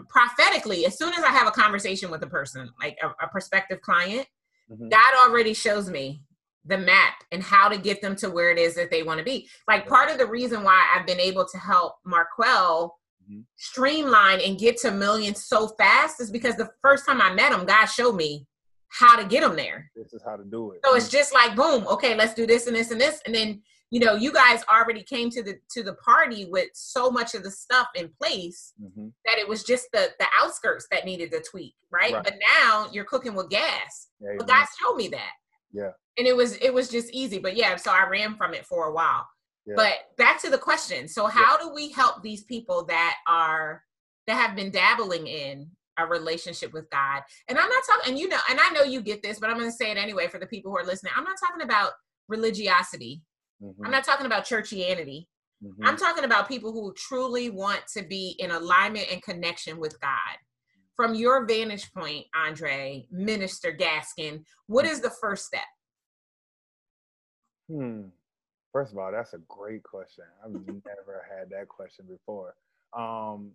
prophetically, as soon as I have a conversation with a person, like a, a prospective client, mm-hmm. God already shows me the map and how to get them to where it is that they want to be. Like part of the reason why I've been able to help Marquel mm-hmm. streamline and get to millions so fast is because the first time I met him, God showed me how to get him there. This is how to do it. So it's just like boom, okay, let's do this and this and this, and then you know you guys already came to the to the party with so much of the stuff in place mm-hmm. that it was just the the outskirts that needed to tweak right? right. but now you're cooking with gas but god showed me that yeah and it was it was just easy but yeah so i ran from it for a while yeah. but back to the question so how yeah. do we help these people that are that have been dabbling in a relationship with god and i'm not talking and you know and i know you get this but i'm going to say it anyway for the people who are listening i'm not talking about religiosity Mm-hmm. I'm not talking about churchianity. Mm-hmm. I'm talking about people who truly want to be in alignment and connection with God. From your vantage point, Andre, Minister Gaskin, what is the first step? Hmm. First of all, that's a great question. I've never had that question before. Um,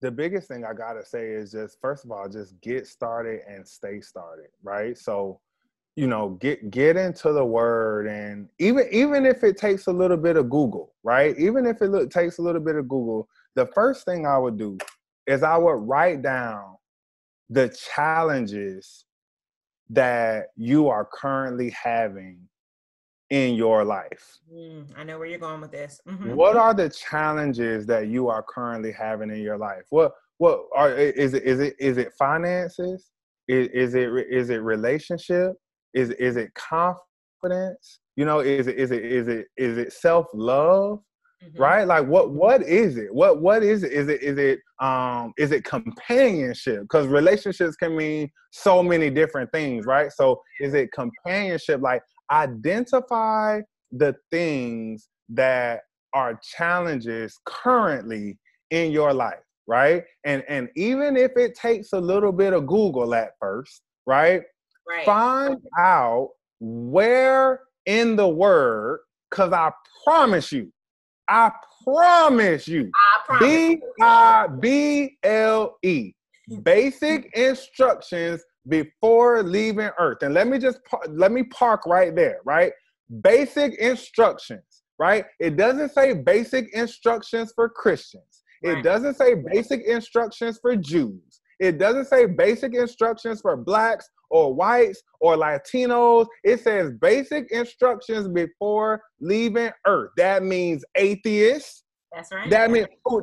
the biggest thing I gotta say is just first of all, just get started and stay started, right? So you know get get into the word and even even if it takes a little bit of google right even if it look, takes a little bit of google the first thing i would do is i would write down the challenges that you are currently having in your life mm, i know where you're going with this mm-hmm. what are the challenges that you are currently having in your life what what are is it is it is it finances is, is it is it relationship is is it confidence? You know, is it is it is it is it self love? Mm-hmm. Right? Like what what is it? What what is it? Is it is it um is it companionship? Because relationships can mean so many different things, right? So is it companionship? Like identify the things that are challenges currently in your life right and and even if it takes a little bit of google at first right Right. Find out where in the word, because I promise you, I promise you, B I B L E, basic instructions before leaving Earth. And let me just let me park right there, right? Basic instructions, right? It doesn't say basic instructions for Christians. Right. It doesn't say basic instructions for Jews. It doesn't say basic instructions for blacks or whites or Latinos. It says basic instructions before leaving Earth. That means atheists. That's right. That means who,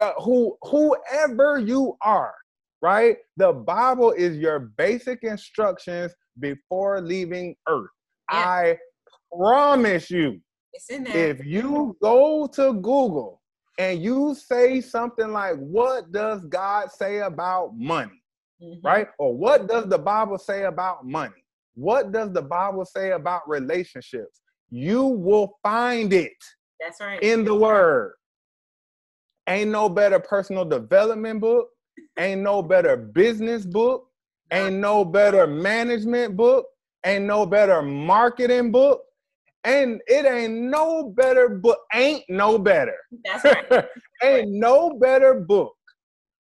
uh, who whoever you are, right? The Bible is your basic instructions before leaving Earth. Yeah. I promise you, if you go to Google and you say something like, What does God say about money? Mm-hmm. Right? Or what does the Bible say about money? What does the Bible say about relationships? You will find it That's right. in the Word. Ain't no better personal development book, ain't no better business book, ain't no better management book, ain't no better marketing book, and it ain't no better book, ain't no better. That's right. ain't no better book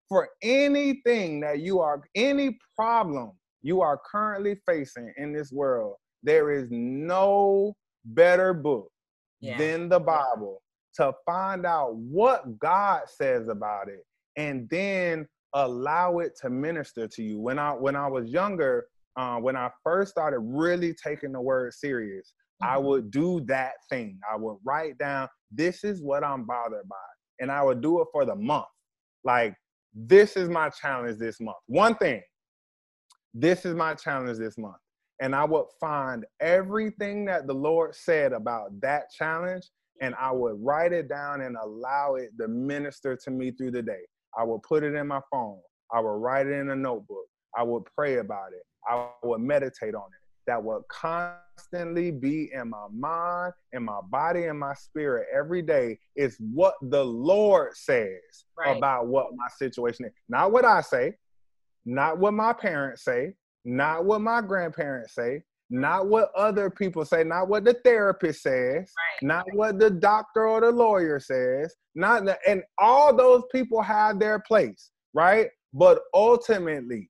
for anything that you are, any problem you are currently facing in this world. There is no better book Yeah. than the Bible to find out what God says about it and then allow it to minister to you. When I when I was younger, uh, when I first started really taking the word serious, I Mhm. would do that thing. I would write down, this is what I'm bothered by. And I would do it for the month. Like, this is my challenge this month. One thing, this is my challenge this month. And I would find everything that the Lord said about that challenge, and I would write it down and allow it to minister to me through the day. I would put it in my phone. I would write it in a notebook. I would pray about it. I would meditate on it. That will constantly be in my mind, in my body, in my spirit every day is what the Lord says Right. about what my situation is. Not what I say, not what my parents say, not what my grandparents say, not what other people say, not what the therapist says, Right. not what the doctor or the lawyer says, not the, and all those people have their place, right? But ultimately,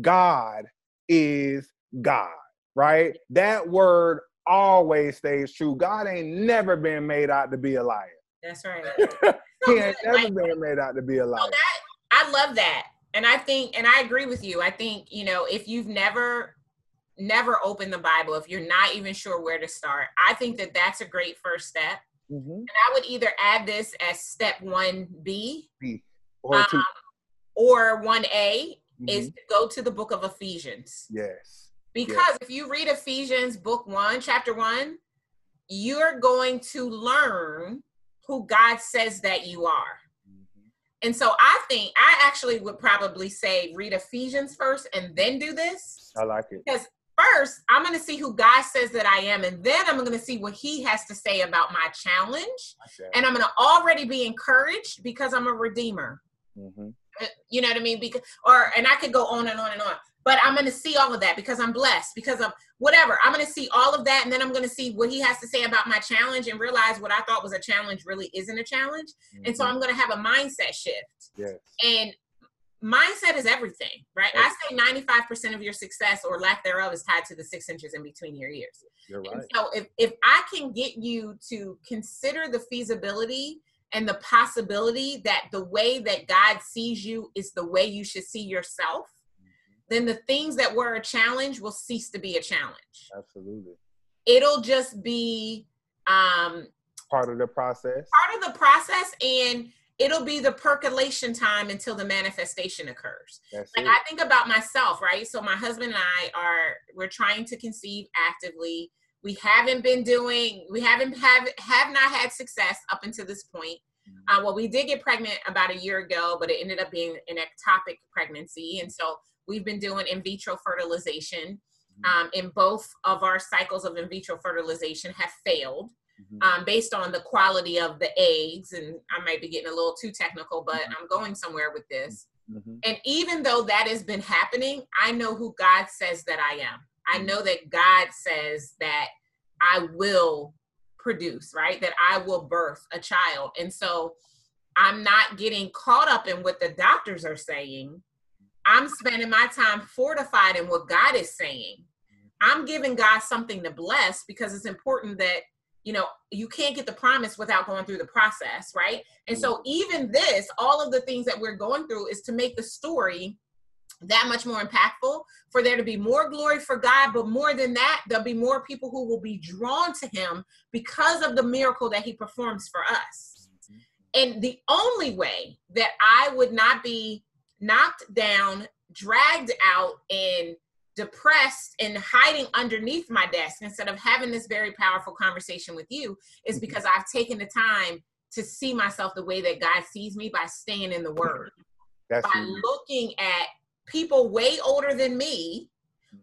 God is God, right? That word always stays true. God ain't never been made out to be a liar. That's right. he ain't never Like- been made out to be a So liar. that I love that. And I think and I agree with you. I think, you know, if you've never never opened the Bible, if you're not even sure where to start, I think that that's a great first step. Mhm. And I would either add this as step 1B Or two. um, or 1A is Mhm. to go to the book of Ephesians. Yes. Because if you read Ephesians book 1, chapter 1, you're going to learn who God says that you are. Mhm. And so I think I actually would probably say read Ephesians first and then do this. I like it. Because first, I'm going to see who God says that I am, and then I'm going to see what He has to say about my challenge. And I'm going to already be encouraged because I'm a redeemer. mhm. Uh, You know what I mean? Because, or, and I could go on and on and on. But I'm going to see all of that because I'm blessed, because of whatever. I'm going to see all of that, and then I'm going to see what He has to say about my challenge and realize what I thought was a challenge really isn't a challenge. And so Mhm. I'm going to have a mindset shift. yes. And mindset is everything, right? I say 95% of your success or lack thereof is tied to the six inches in between your ears. You're And right. so if, if I can get you to consider the feasibility and the possibility that the way that God sees you is the way you should see yourself, then the things that were a challenge will cease to be a challenge. Absolutely. It'll just be um, Part of the process. part of the process and it'll be the percolation time until the manifestation occurs. That's like it. I think about myself, right? So my husband and I are we're trying to conceive actively. We haven't been doing we haven't have have not had success up until this point. Uh, well, we did get pregnant about a year ago, but it ended up being an ectopic pregnancy, and so we've been doing in vitro fertilization. Um, and both of our cycles of in vitro fertilization have failed Mhm. um, based on the quality of the eggs. And I might be getting a little too technical, but Mhm. I'm going somewhere with this. Mhm. And even though that has been happening, I know who God says that I am. I Mhm. know that God says that I will produce, right? That I will birth a child. And so I'm not getting caught up in what the doctors are saying. I'm spending my time fortified in what God is saying. I'm giving God something to bless because it's important that, you know, you can't get the promise without going through the process, right? And so mm-hmm. even this, all of the things that we're going through is to make the story that much more impactful for there to be more glory for God, but more than that, there'll be more people who will be drawn to him because of the miracle that he performs for us. Mm-hmm. And the only way that I would not be knocked down, dragged out, and depressed and hiding underneath my desk instead of having this very powerful conversation with you is Mhm. because I've taken the time to see myself the way that God sees me by staying in the Word, That's by looking at people way older than me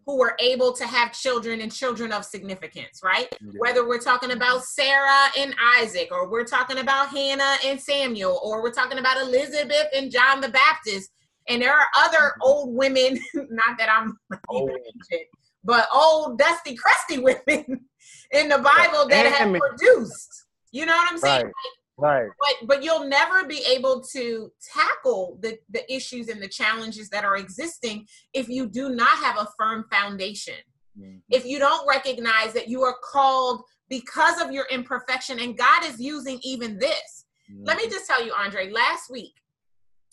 who were able to have children and children of significance, right? Yeah. Whether we're talking about Sarah and Isaac, or we're talking about Hannah and Samuel, or we're talking about Elizabeth and John the Baptist. And there are other old women, not that I'm Oh, ancient, but old dusty crusty women in the Bible that have produced. You know what I'm saying? Right. Right. But but you'll never be able to tackle the, the issues and the challenges that are existing if you do not have a firm foundation. Mhm. If you don't recognize that you are called because of your imperfection and God is using even this. Let me just tell you, Andre, last week,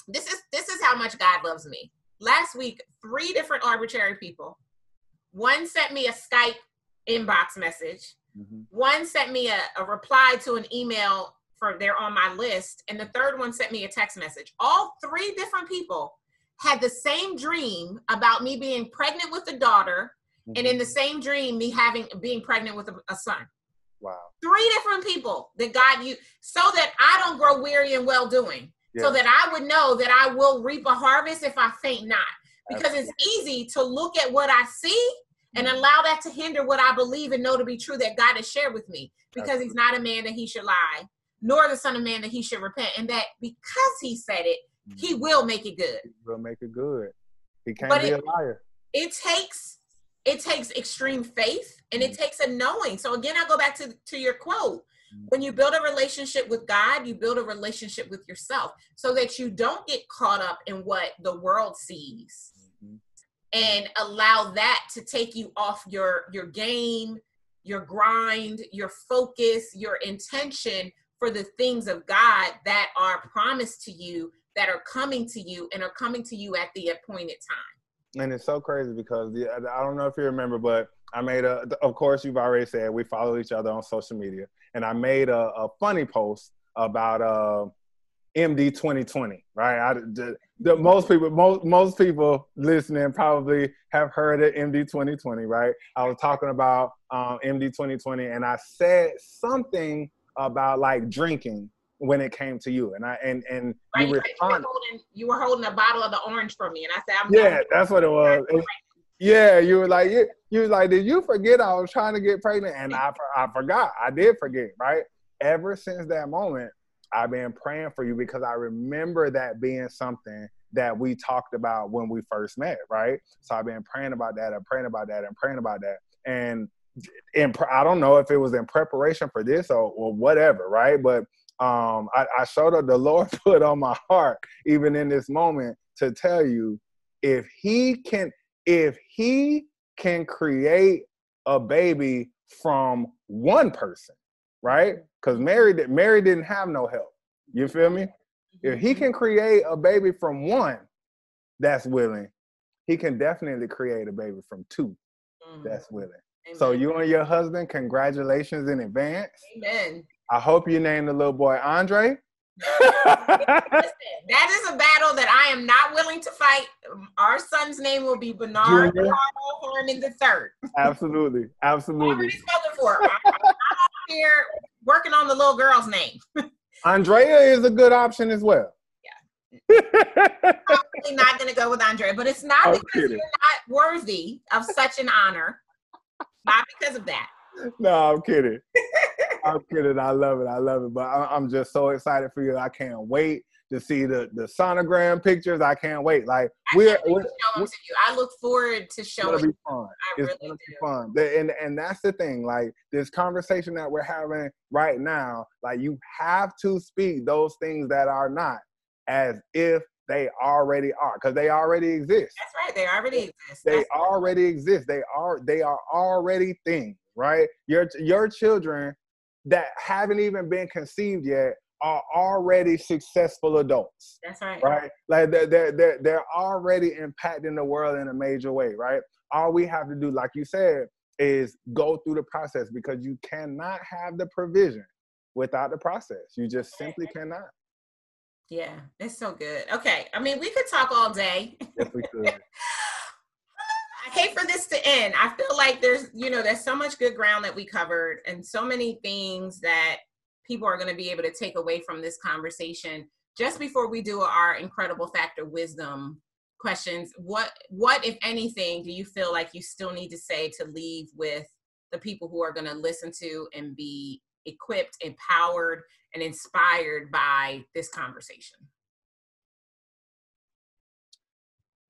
this is this is how much God loves me. Last week, three different arbitrary people. One sent me a Skype inbox message. Mhm. One sent me a, a reply to an email for they're on my list, and the third one sent me a text message. All three different people had the same dream about me being pregnant with a daughter, and Mm-hmm. in the same dream, me having being pregnant with a, a son. Wow. Three different people that God you so that I don't grow weary in well doing Yeah. so that I would know that I will reap a harvest if I faint not. Because it's easy to look at what I see and Mhm. allow that to hinder what I believe and know to be true that God has shared with me. Because he's not a man that he should lie, nor the son of man that he should repent. And that because he said it, he will make it good. He will make it good. He can't But be it- a liar. It takes it takes extreme faith and it takes a knowing. So again, I go back to, to your quote. When you build a relationship with God, you build a relationship with yourself so that you don't get caught up in what the world sees Mhm. and allow that to take you off your your game your grind your focus your intention for the things of god that are promised to you that are coming to you and are coming to you at the appointed time And it's so crazy because the, I don't know if you remember, but I made a. Of course, you've already said we follow each other on social media, and I made a, a funny post about uh, MD 2020. Right, I, the, the, most people, most most people listening probably have heard of MD 2020. Right, I was talking about um, MD 2020, and I said something about like drinking when it came to you, and I and and right you you, were holding, you were holding a bottle of the orange for me and i said i'm Yeah, that's what it was. It- yeah, you were like, you, you like, did you forget I was trying to get pregnant? And I, I forgot. I did forget, right? Ever since that moment, I've been praying for you because I remember that being something that we talked about when we first met, right? So I've been praying about that and praying about that and praying about that. And in, I don't know if it was in preparation for this or, or whatever, right? But um, I, I showed up, the Lord put on my heart, even in this moment, to tell you if He can, if He can create a baby from one person, right? Because Mary, did- Mary didn't have no help. You feel me? If He can create a baby from one that's willing, He can definitely create a baby from two Mhm. that's willing. Amen. So you and your husband, congratulations in advance. amen I hope you named the little boy Andre. Listen, that is a battle that I am not willing to fight. Our son's name will be Bernard. Carl Harmon the third. absolutely, absolutely. for. I'm, I'm out here working on the little girl's name. Andrea is a good option as well. Yeah, probably not going to go with Andrea, but it's not I'm because kidding. you're not worthy of such an honor. Not because of that. no, I'm kidding. I'm kidding. I love it. I love it. But I- I'm just so excited for you. I can't wait to see the the sonogram pictures. I can't wait. Like I we're, we're to show them to you. I look forward to it's gonna be fun. I It's really gonna be fun. And and that's the thing. Like this conversation that we're having right now. Like you have to speak those things that are not as if they already are, because they already exist. That's right. They already exist. they That's already exist. They are they are already things, right? Your your children that haven't even been conceived yet are already successful adults, That's right. right? Like they're they're they're, they're already impacting the world in a major way, right? All we have to do, like you said, is go through the process because you cannot have the provision without the process. You just simply cannot. Yeah, it's so good. Okay. I mean, we could talk all day. If we could. Hate for this to end. I feel like there's, you know, there's so much good ground that we covered and so many things that people are going to be able to take away from this conversation just before we do our incredible factor wisdom questions what what if anything do you feel like you still need to say to leave with the people who are going to listen to and be equipped empowered and inspired by this conversation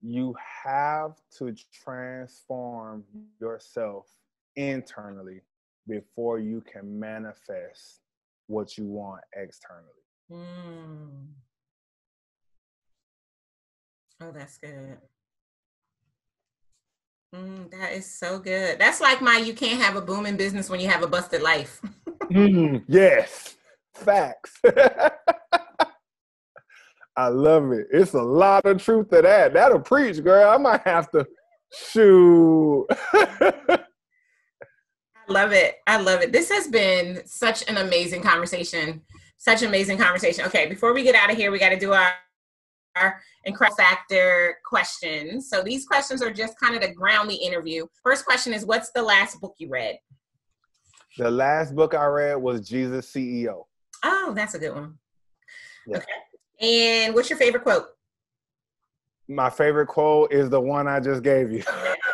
you have to transform yourself internally before you can manifest what you want externally. Mm. Oh, that's good. Mm, that is so good. That's like my you can't have a booming business when you have a busted life. mm, yes, facts. I love it. It's a lot of truth to that. That'll preach, girl. I might have to shoot. I love it. I love it. This has been such an amazing conversation. Such an amazing conversation. Okay, before we get out of here, we got to do our our incredible factor questions. So these questions are just kind of to ground the interview. First question is what's the last book you read? The last book I read was Jesus CEO. Oh, that's a good one. Yeah. Okay. And what's your favorite quote? My favorite quote is the one I just gave you. you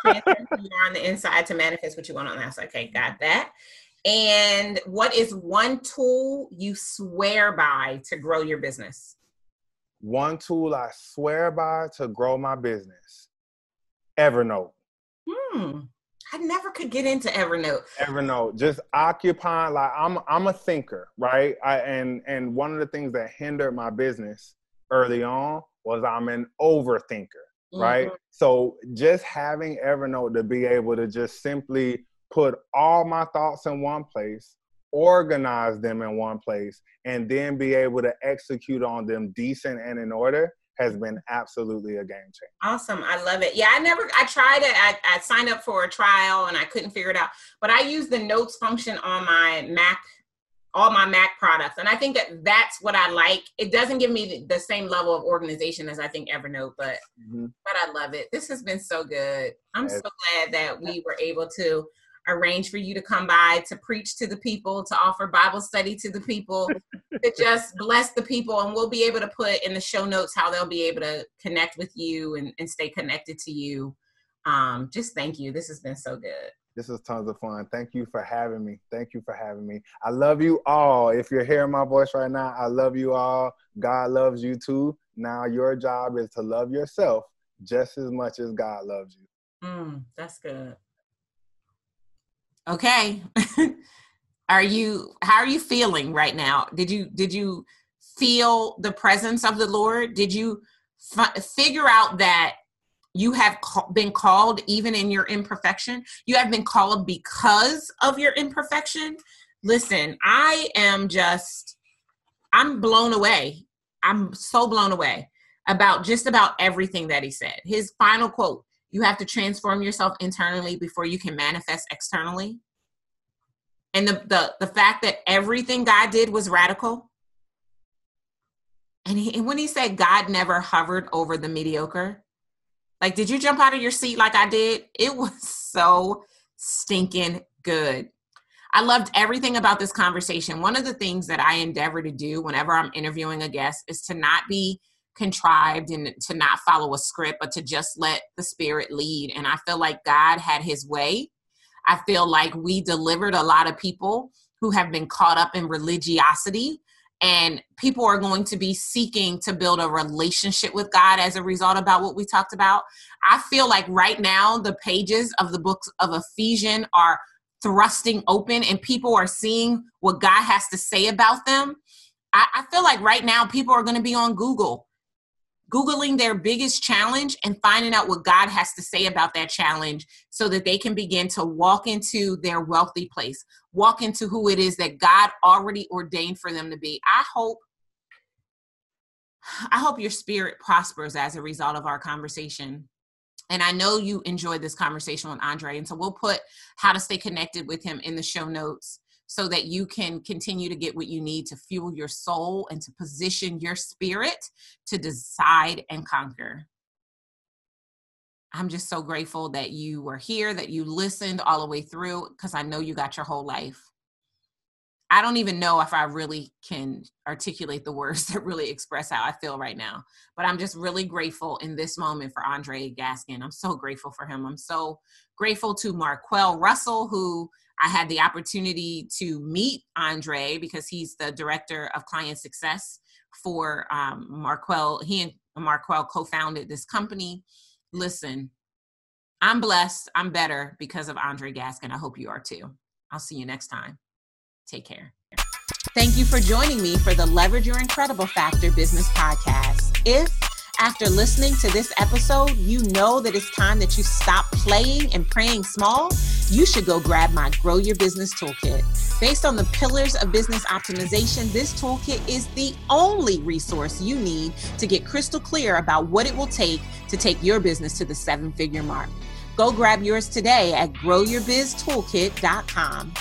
are on the inside to manifest what you want on the outside. Okay, got that. And what is one tool you swear by to grow your business? One tool I swear by to grow my business Evernote. Hmm. I never could get into Evernote. Evernote, just occupying. Like I'm, I'm a thinker, right? I and and one of the things that hindered my business early on was I'm an overthinker, mm-hmm. right? So just having Evernote to be able to just simply put all my thoughts in one place, organize them in one place, and then be able to execute on them decent and in order has been absolutely a game changer. Awesome. I love it. Yeah, I never, I tried it. I, I signed up for a trial and I couldn't figure it out. But I use the notes function on my Mac, all my Mac products. And I think that that's what I like. It doesn't give me the, the same level of organization as I think Evernote, but, mm-hmm. but I love it. This has been so good. I'm so glad that we were able to arrange for you to come by to preach to the people, to offer Bible study to the people, to just bless the people. And we'll be able to put in the show notes how they'll be able to connect with you and, and stay connected to you. Um, just thank you. This has been so good. This is tons of fun. Thank you for having me. Thank you for having me. I love you all. If you're hearing my voice right now, I love you all. God loves you too. Now your job is to love yourself just as much as God loves you. Mm, that's good okay. Are you how are you feeling right now? Did you did you feel the presence of the lord? Did you f- figure out that you have ca- been called even in your imperfection? You have been called because of your imperfection? Listen i am just i'm blown away. I'm so blown away about just about everything that he said. His final quote you have to transform yourself internally before you can manifest externally. And the the, the fact that everything god did was radical. And, he, and when he said god never hovered over the mediocre like did you jump out of your seat like i did? It was so stinking good. I loved everything about this conversation. One of the things that I endeavor to do whenever I'm interviewing a guest is to not be contrived and to not follow a script, but to just let the spirit lead. And I feel like God had his way. I feel like we delivered a lot of people who have been caught up in religiosity and people are going to be seeking to build a relationship with God as a result about what we talked about. I feel like right now the pages of the books of Ephesians are thrusting open and people are seeing what God has to say about them. I, I feel like right now people are going to be on Google Googling their biggest challenge and finding out what God has to say about that challenge so that they can begin to walk into their wealthy place, walk into who it is that God already ordained for them to be. I hope. I hope your spirit prospers as a result of our conversation. And I know you enjoyed this conversation with Andre. And so we'll put how to stay connected with him in the show notes so that you can continue to get what you need to fuel your soul and to position your spirit to decide and conquer. I'm just so grateful that you were here, that you listened all the way through, because I know you got your whole life. I don't even know if I really can articulate the words that really express how I feel right now. But I'm just really grateful in this moment for Andre Gaskin. I'm so grateful for him. I'm so grateful to Marquel Russell, who I had the opportunity to meet Andre because he's the director of client success for um. He and Marquel co founded this company. Listen, I'm blessed. I'm better because of Andre Gaskin. I hope you are too. I'll see you next time. Take care. Thank you for joining me for the Leverage Your Incredible Factor Business Podcast. If after listening to this episode, you know that it's time that you stop playing and praying small, you should go grab my Grow Your Business Toolkit. Based on the pillars of business optimization, this toolkit is the only resource you need to get crystal clear about what it will take to take your business to the seven figure mark. Go grab yours today at growyourbiztoolkit.com.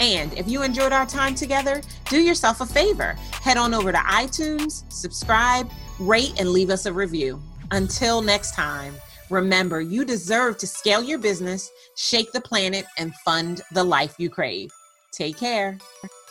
And if you enjoyed our time together, do yourself a favor. Head on over to iTunes, subscribe, rate, and leave us a review. Until next time, remember you deserve to scale your business, shake the planet, and fund the life you crave. Take care.